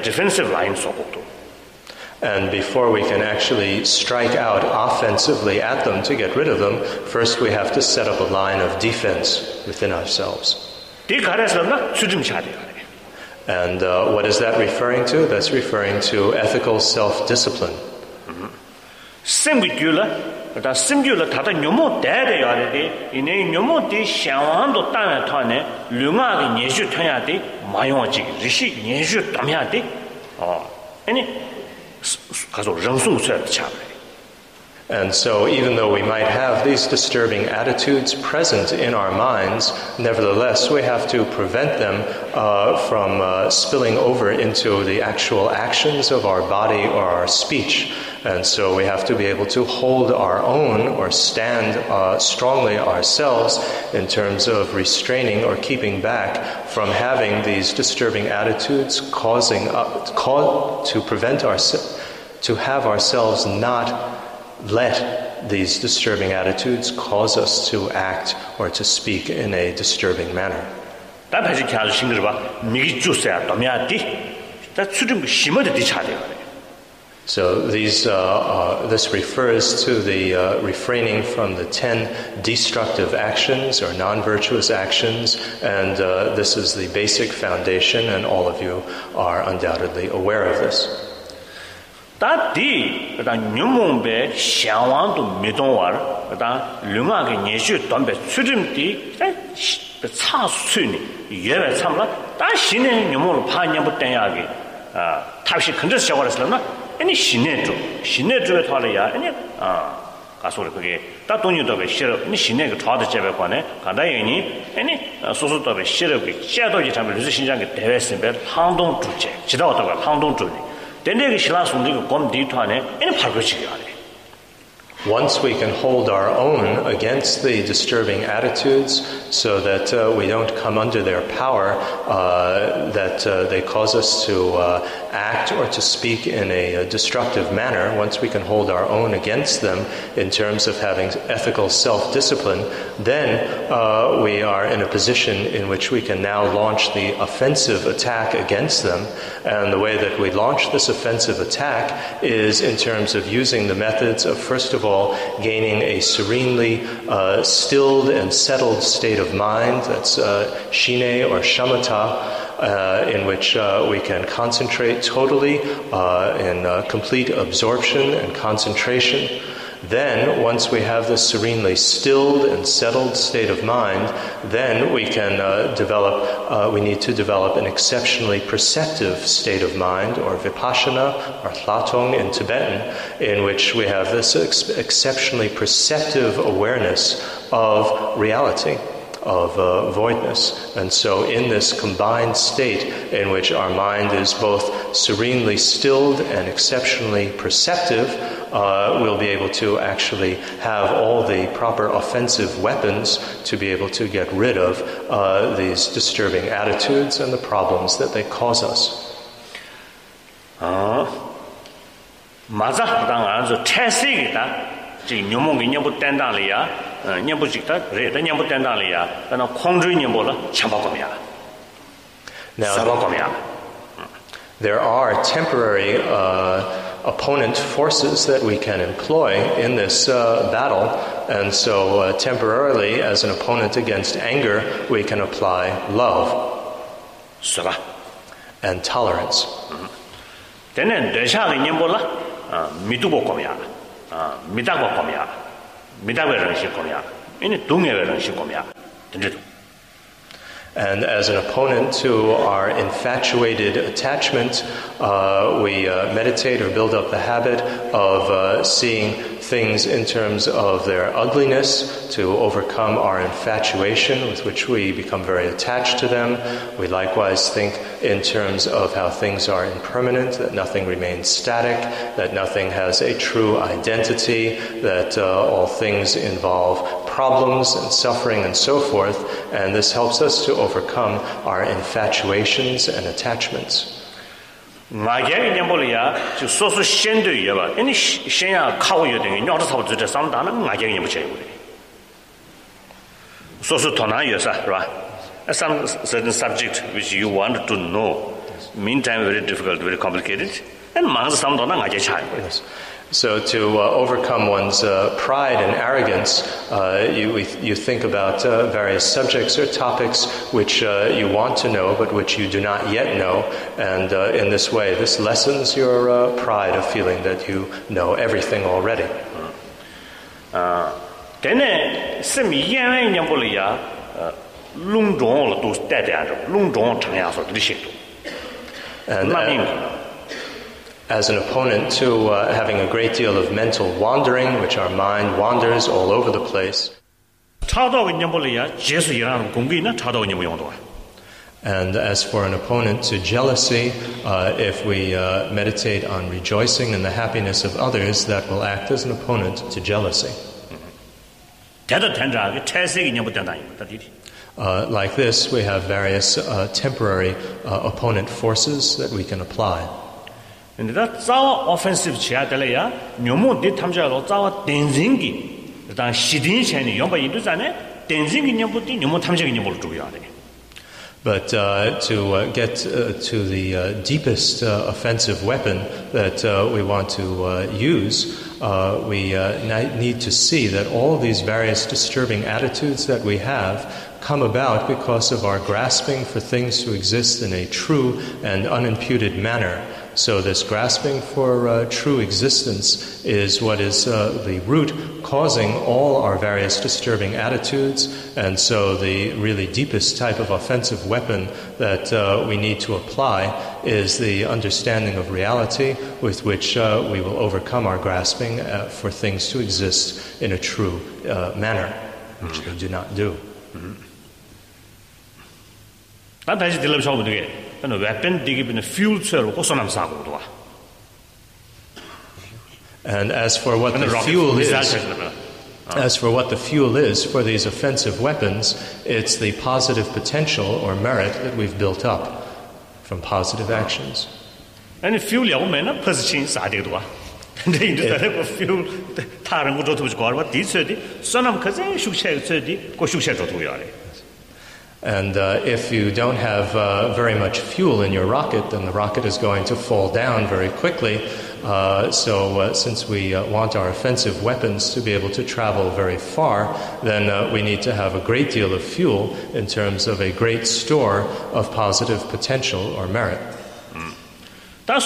defensive line And before we can actually strike out offensively at them to get rid of them, first we have to set up a line of defense within ourselves. And uh, what is that referring to? That's referring to ethical self-discipline. 다 심규라 다다 뇨모 대대야데 이네 뇨모디 샹완도 따나 타네 룽아기 예수 타야데 마용지 리시 예수 담야데 어 아니 And so, even though we might have these disturbing attitudes present in our minds, nevertheless, we have to prevent them uh, from uh, spilling over into the actual actions of our body or our speech. And so we have to be able to hold our own or stand uh, strongly ourselves in terms of restraining or keeping back from having these disturbing attitudes, causing uh, cause, to prevent our to have ourselves not let these disturbing attitudes cause us to act or to speak in a disturbing manner. 다 다시 캬즈 싱글 봐 미기 주세요 도미아디 다 추름 심어도 뒤차대요 So these, uh, uh, this refers to the uh, refraining from the ten destructive actions or non-virtuous actions, and uh, this is the basic foundation, and all of you are undoubtedly aware of this. Tā tī, tā nyūmōng bē xiāngwāng tu mīdōng wār, tā lūngā kī nyēshū tōng bē tsūrim tī, tā cā sū nī, yē bē tsām lā, tā xī nē nyūmōng lō pā nyāmbu tēng yā kī, tā wī shī khantas 아니 시내도 시내도에 타려야 아니 아 가서를 그게 다 돈이 더베 싫어 아니 시내가 좌도 제배 관에 간다이니 아니 소소도베 싫어 그 제도 제도지 참 루스 신장게 대회스베 항동 주제 지다오다가 항동 주제 된대기 신라 송리가 검 디토안에 아니 바로 지게 하네 Once we can hold our own against the disturbing attitudes so that uh, we don't come under their power, uh, that uh, they cause us to uh, act or to speak in a, destructive manner, once we can hold our own against them in terms of having ethical self discipline, then uh, we are in a position in which we can now launch the offensive attack against them. And the way that we launch this offensive attack is in terms of using the methods of, first of all, gaining a serenely uh, stilled and settled state of mind. That's uh, shine or shamatha uh, in which uh, we can concentrate totally uh, in uh, complete absorption and concentration. Then, once we have this serenely stilled and settled state of mind, then we can uh, develop, uh, we need to develop an exceptionally perceptive state of mind, or vipassana, or hlatong in Tibetan, in which we have this ex- exceptionally perceptive awareness of reality of uh, voidness. And so, in this combined state in which our mind is both serenely stilled and exceptionally perceptive, uh, we'll be able to actually have all the proper offensive weapons to be able to get rid of uh, these disturbing attitudes and the problems that they cause us. 맞아. 당안 태식이다. 这牛毛给年不担当了呀，嗯，年不记得，对，他年不担当了呀，那狂追年不了，强暴过面了，强暴过面了。There are temporary uh, opponent forces that we can employ in this uh, battle. And so, uh, temporarily, as an opponent against anger, we can apply love and tolerance. Mm -hmm. 미두고 거야. 아 미다고 거야. 미다고 런시 거야. 이니 동에 런시 거야. 된지도 And as an opponent to our infatuated attachment, uh, we uh, meditate or build up the habit of uh, seeing things in terms of their ugliness to overcome our infatuation with which we become very attached to them. We likewise think in terms of how things are impermanent, that nothing remains static, that nothing has a true identity, that uh, all things involve problems and suffering and so forth, and this helps us to overcome our infatuations and attachments. 마게리 냠볼이야. 저 소소 셴도 예바 아니 셴야 카고 요데 녀도 사오즈데 삼다는 마게리 냠보 제고 소소 토나 요사 라 some certain subject which you want to know. Meantime very difficult very complicated. And mangas sam dona ngaje chai yes. So, to uh, overcome one's uh, pride and arrogance, uh, you, you think about uh, various subjects or topics which uh, you want to know but which you do not yet know, and uh, in this way, this lessens your pride of feeling that you know everything already. And, as an opponent to uh, having a great deal of mental wandering, which our mind wanders all over the place. And as for an opponent to jealousy, uh, if we uh, meditate on rejoicing in the happiness of others, that will act as an opponent to jealousy. Uh, like this, we have various uh, temporary uh, opponent forces that we can apply. 근데 다 자와 오펜시브 지야 될래야 묘모 디 탐자로 자와 덴징기 일단 시딘 챤이 용바 인도자네 덴징기 녀부디 묘모 탐자기 녀부를 두고야 돼 But uh, to uh, get uh, to the uh, deepest uh, offensive weapon that uh, we want to uh, use, uh, we uh, ni- need to see that all of these various disturbing attitudes that we have come about because of our grasping for things to exist in a true and unimputed manner. So, this grasping for uh, true existence is what is uh, the root causing all our various disturbing attitudes. And so, the really deepest type of offensive weapon that uh, we need to apply is the understanding of reality with which uh, we will overcome our grasping uh, for things to exist in a true uh, manner, which they do not do. 나 다시 들려 쳐 보게 근데 웨폰 디기 비는 퓨얼 처로 고소남 사고도 와 And as for what 근데 the 로켓 fuel 미사일 is, 쳐서 As for what the fuel is for these offensive weapons, it's the positive potential or merit that we've built up from positive actions. 아니 퓨얼이 오면은 퍼스친 사대도 와 근데 인도자네 그 퓨얼 다른 것도 더 좋아 봐 디서디 선함 그제 숙체 저디 고 숙체도 도야 돼 And uh, if you don't have uh, very much fuel in your rocket, then the rocket is going to fall down very quickly. Uh, so, uh, since we uh, want our offensive weapons to be able to travel very far, then uh, we need to have a great deal of fuel in terms of a great store of positive potential or merit. 다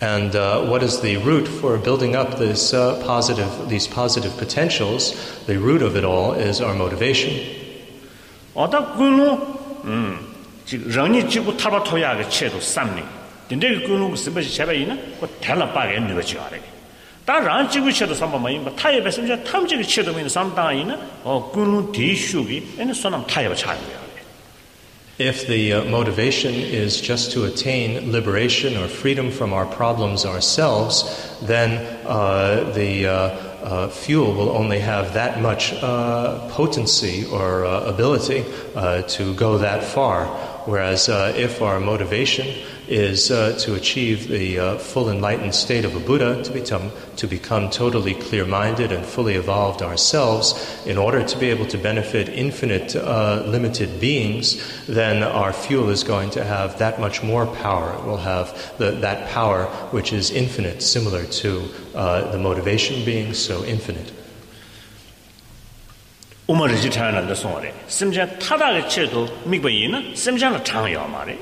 And uh, what is the root for building up this uh, positive, these positive potentials? The root of it all is our motivation. 어다 군루 음 지금 런이 지고 타바 토야게 체도 쌈니 근데 그 군루 스버지 제바이나 그 달라 빠게 누가지 알아 다란 지고 체도 삼바마 임바 타에 베심자 탐지기 체도 민 삼다이나 어 군루 디슈기 에는 선함 타에 차야 If the uh, motivation is just to attain liberation or freedom from our problems ourselves, then uh, the uh, uh, fuel will only have that much uh, potency or ability to go that far. Whereas if our motivation is uh, to achieve the uh, full enlightened state of a Buddha, to become, to become totally clear minded and fully evolved ourselves, in order to be able to benefit infinite uh, limited beings, then our fuel is going to have that much more power. It will have the, that power which is infinite, similar to uh, the motivation being so infinite. 우마르지 타야나 송어래 심자 타다게 체도 미버이나 심자는 장요 말에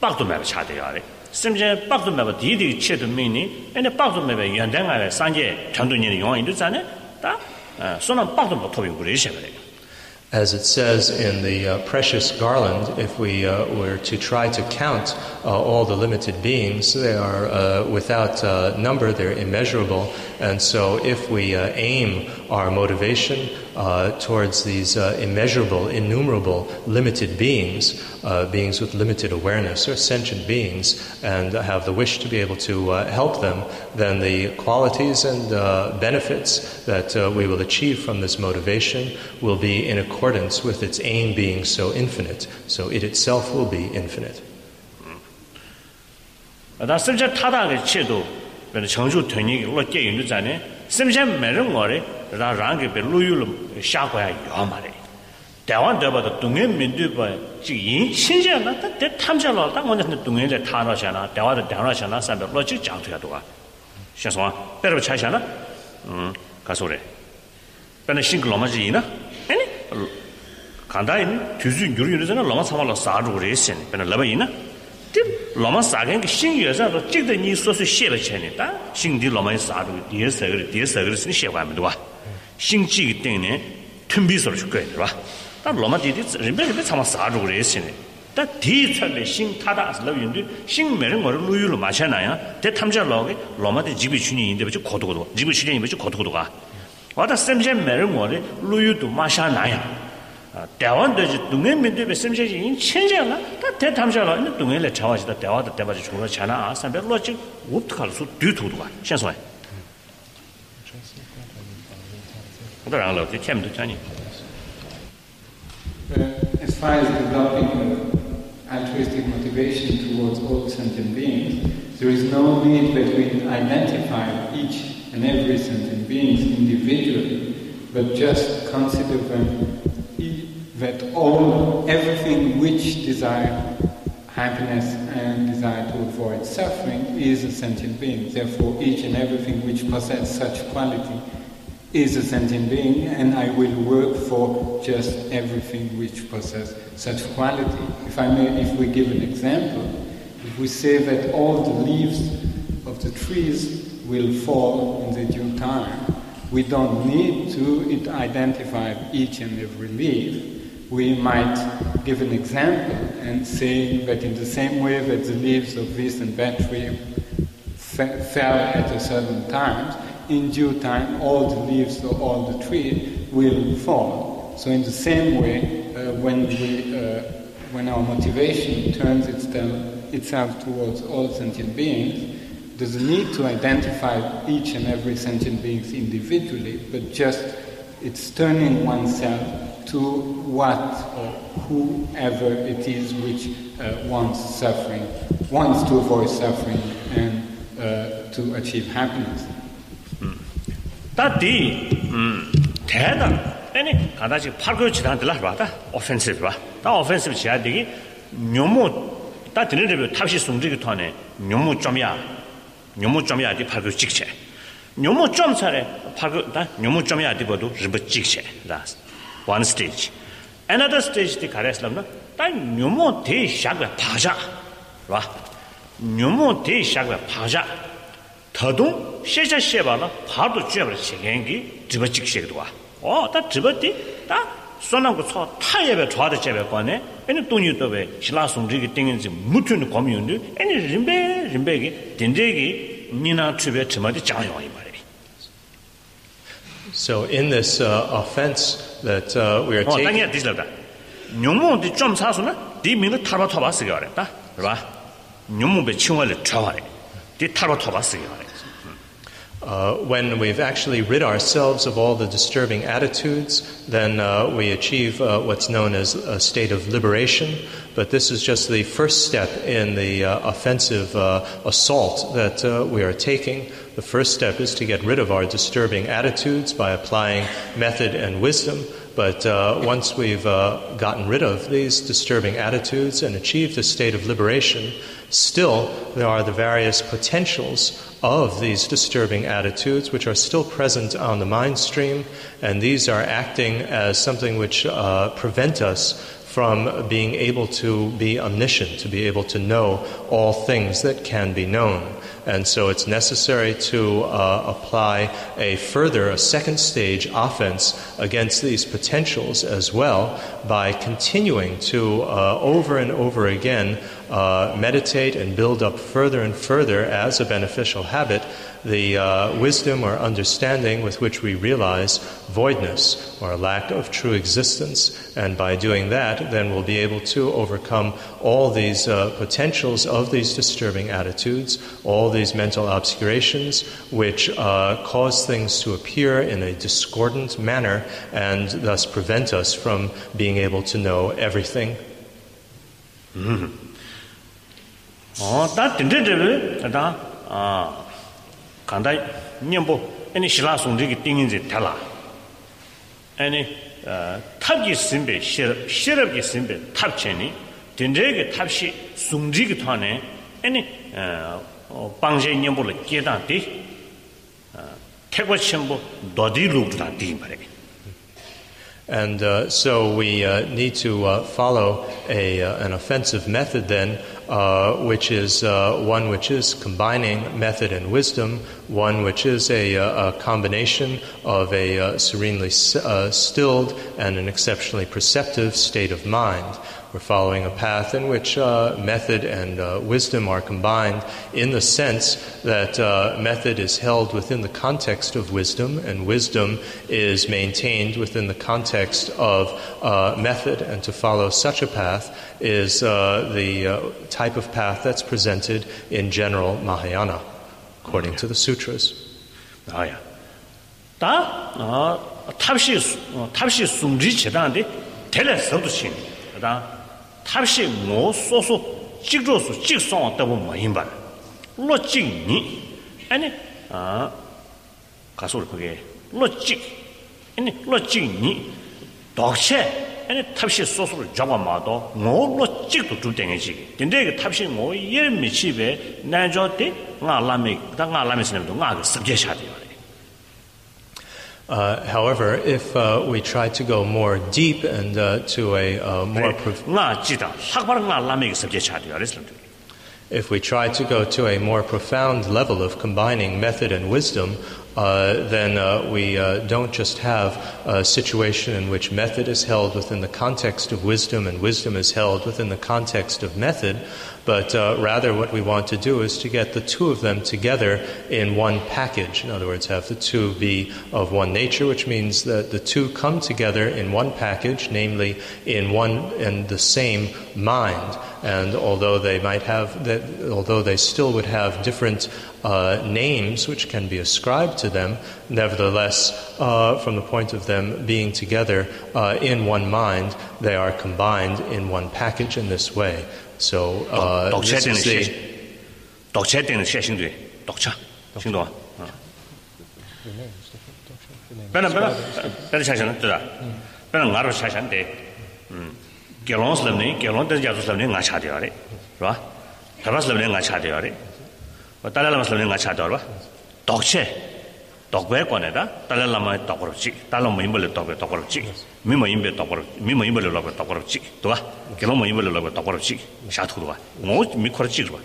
박도 매버 차대야래 심자 박도 매버 디디 체도 미니 근데 박도 매버 연장하래 산제 전도년의 용인도 자네 다 손은 박도 못 토비 그러셔 그래 As it says in the uh, precious garland, if we uh, were to try to count uh, all the limited beings, they are uh, without uh, number, they're immeasurable. And so, if we uh, aim our motivation uh, towards these uh, immeasurable, innumerable, limited beings, uh, beings with limited awareness or sentient beings, and have the wish to be able to uh, help them, then the qualities and uh, benefits that uh, we will achieve from this motivation will be in accordance with its aim being so infinite. So it itself will be infinite. 다 심자 타다게 체도 근데 정주 되니 로 깨인도 자네 심자 매는 거래 라 랑게 배 루유로 샤고야 요 말에 대원 대바도 동해 민도 봐 지인 신자나 대 탐자로 딱 먼저 동해에 타라잖아 대화도 대화잖아 사배 로지 장투야 도가 셔서 배로 차잖아 음 가소래 배는 싱글로마지나 아니 간다인 뒤주 유리르잖아 로마 사말로 사주 그래신 배는 라바이나 디 로마 사겐 신 여자로 찍데 로마 사도 디에서 그래 디에서 그래 신다 로마 디디 리베리베 참아 다 디처베 신 타다 아슬라 신 메는 거를 루유로 마셔나야 대 탐자 로게 로마데 집이 주니 저 고도고도 집이 주니 저 고도고도가 와다 샘제 메는 루유도 마셔나야 대원도 동네 민들베 셈제지 인 천재라 다 대탐자라 이 동네에 차와지다 대화도 대바지 주로 자나 아산베 로직 옵트칼 수 뒤투도가 현소에 그러나 로 팀도 자니 as far as developing altruistic motivation towards all sentient beings, there is no need that we identify each and every sentient being individually, but just consider them that all everything which desire happiness and desire to avoid suffering is a sentient being. Therefore, each and everything which possesses such quality is a sentient being, and I will work for just everything which possesses such quality. If I may, if we give an example, if we say that all the leaves of the trees will fall in the due time, we don't need to identify each and every leaf. We might give an example and say that in the same way that the leaves of this and that tree fell at a certain time, in due time all the leaves of all the tree will fall. So in the same way, uh, when, we, uh, when our motivation turns itself, itself towards all sentient beings, there's a need to identify each and every sentient beings individually, but just it's turning oneself to what or whoever it is which uh, wants suffering, wants to avoid suffering and uh, to achieve happiness. 다디 음 대다 아니 가다지 팔고 지나들라 봐다 오펜시브 봐. 다 오펜시브 지야 되기 묘모 다 드네르베 탑시 송지기 토네 묘모 점이야. 묘모 점이야 디 팔고 찍체. 묘모 점 차례 팔고 다 묘모 점이야 디 보도 리버 찍체. 라스 one stage. Another stage the karaslam na ta nyumo te shagwa paja ra nyumo te shagwa paja tadu sheja sheba na 바도 jebra shegengi driba chik shegdwa o ta driba ti ta sonam go cho ta yebe chwa de jebe kwane ene tunyu to be shila sungri gi tingin ji mutun komyun de ene rimbe rimbe gi dinde gi nina chube chima de jang yo So in this uh, offense that uh, we are 어, taking 당연히 뒤질다. 뇽모디 좀 사서나 디 민의 타바 타바 쓰게 그랬다. 그봐. 뇽모베 칭월을 쳐와래. 디 타바 타바 쓰게 그래. Uh, when we've actually rid ourselves of all the disturbing attitudes, then uh, we achieve uh, what's known as a state of liberation. But this is just the first step in the uh, offensive uh, assault that uh, we are taking. The first step is to get rid of our disturbing attitudes by applying method and wisdom. But once we've gotten rid of these disturbing attitudes and achieved a state of liberation, still there are the various potentials of these disturbing attitudes, which are still present on the mind stream, and these are acting as something which uh, prevent us from being able to be omniscient, to be able to know all things that can be known. And so it's necessary to uh, apply a further, a second stage offense against these potentials as well by continuing to uh, over and over again uh, meditate and build up further and further as a beneficial habit the uh, wisdom or understanding with which we realize voidness or lack of true existence. And by doing that, then we'll be able to overcome all these uh, potentials of these disturbing attitudes, all these mental obscurations, which uh, cause things to appear in a discordant manner and thus prevent us from being able to know everything. Mm-hmm. 어, 다 딘딘딘 다 아. 간다 님보 아니 신라 송지기 띵인지 달라 아니 어 탑기 심베 시럽 시럽기 심베 탑체니 딘제게 탑시 송지기 타네 아니 어 방제 님보를 깨다디 어 태고 첨부 도디루다 디 말이야 And uh, so we uh, need to uh, follow a, uh, an offensive method, then, uh, which is uh, one which is combining method and wisdom, one which is a, uh, a combination of a uh, serenely stilled and an exceptionally perceptive state of mind. We're following a path in which uh, method and uh, wisdom are combined in the sense that uh, method is held within the context of wisdom and wisdom is maintained within the context of uh, method. And to follow such a path is uh, the uh, type of path that's presented in general Mahayana, according to the sutras. 아야. 다 어, 탑시 수- 어, 탑시 숭지 지단데 텔레서도 신. 다 탑시 뭐 소소 찍조수 찍송 때고 뭐 임바. 로찍니. 아니 아 가서 그게 로찍. 아니 로찍니. 독체 아니 탑시 소소를 잡아마도 뭐 로찍도 주땡이지. 근데 그 탑시 뭐 예미치베 나저때 nga lami da nga lami sinem do nga ga sabje sha de yore Uh, however, if uh, we try to go more deep and uh, to a uh, more prof- nga ji da sak bar nga lami ga sabje sha de yore slam de If we try to go to a more profound level of combining method and wisdom, uh, then uh, we uh, don't just have a situation in which method is held within the context of wisdom and wisdom is held within the context of method, but uh, rather what we want to do is to get the two of them together in one package. In other words, have the two be of one nature, which means that the two come together in one package, namely in one and the same mind. And although they might have, that, although they still would have different uh, names which can be ascribed to them, nevertheless, uh, from the point of them being together uh, in one mind, they are combined in one package in this way. So uh, 독 this che is de the, she 독 che de she xing de 독 cha xing do bena bena bena cha shan de da bena nga ro cha shan de um gelong slam ni gelong de ja slam ni nga cha de yore ro ba ta ba slam ni nga cha de yore ba ta la ma slam ni nga cha de ba 독 che 독 배 거네 다 달라 라마 독 그렇지 달라 뭐 임벌 독 독 그렇지 미모 임베 독 그렇지 미모 임벌 독 독 그렇지 또 봐. gelong 뭐 임벌 독 독 그렇지 샤투도 봐. 뭐 미코르지 봐.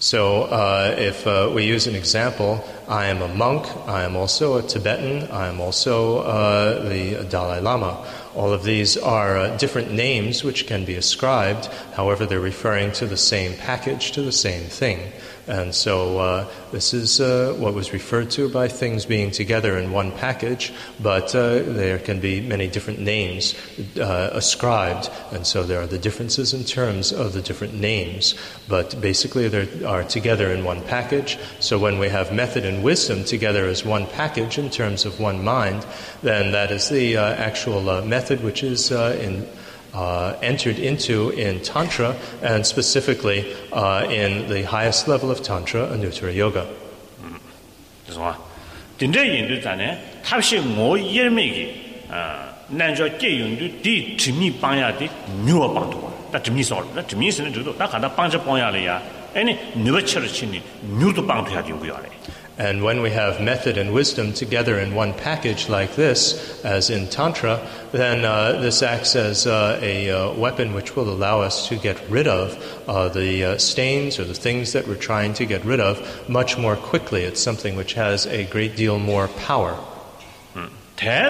So, uh, if uh, we use an example, I am a monk, I am also a Tibetan, I am also uh, the Dalai Lama. All of these are uh, different names which can be ascribed, however, they're referring to the same package, to the same thing. And so, uh, this is uh, what was referred to by things being together in one package, but uh, there can be many different names uh, ascribed, and so there are the differences in terms of the different names. But basically, they are together in one package. So when we have method and wisdom together as one package in terms of one mind, then that is the uh, actual uh, method which is in. uh, entered into in Tantra and specifically uh, in the highest level of Tantra, Anuttara Yoga. 그래서 진짜 인도 자네 탑시 뭐 예매기 아 난저 개윤도 디 드미 빵야디 뉴어 빵도 다 드미 소 드미 쓰는 저도 다 간다 빵저 빵야래야 아니 뉴버처럼 치니 뉴도 빵도 해야 되고요. And when we have method and wisdom together in one package like this, as in Tantra, then uh, this acts as uh, a uh, weapon which will allow us to get rid of uh, the uh, stains or the things that we're trying to get rid of much more quickly. It's something which has a great deal more power. 대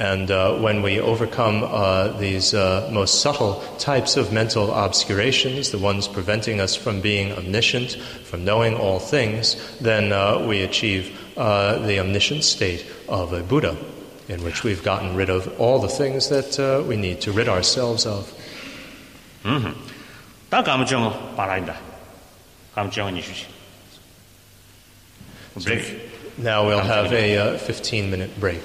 and uh, when we overcome uh, these uh, most subtle types of mental obscurations, the ones preventing us from being omniscient, from knowing all things, then uh, we achieve uh, the omniscient state of a Buddha, in which we've gotten rid of all the things that uh, we need to rid ourselves of. Mm-hmm. Break. Now we'll have a 15 minute break.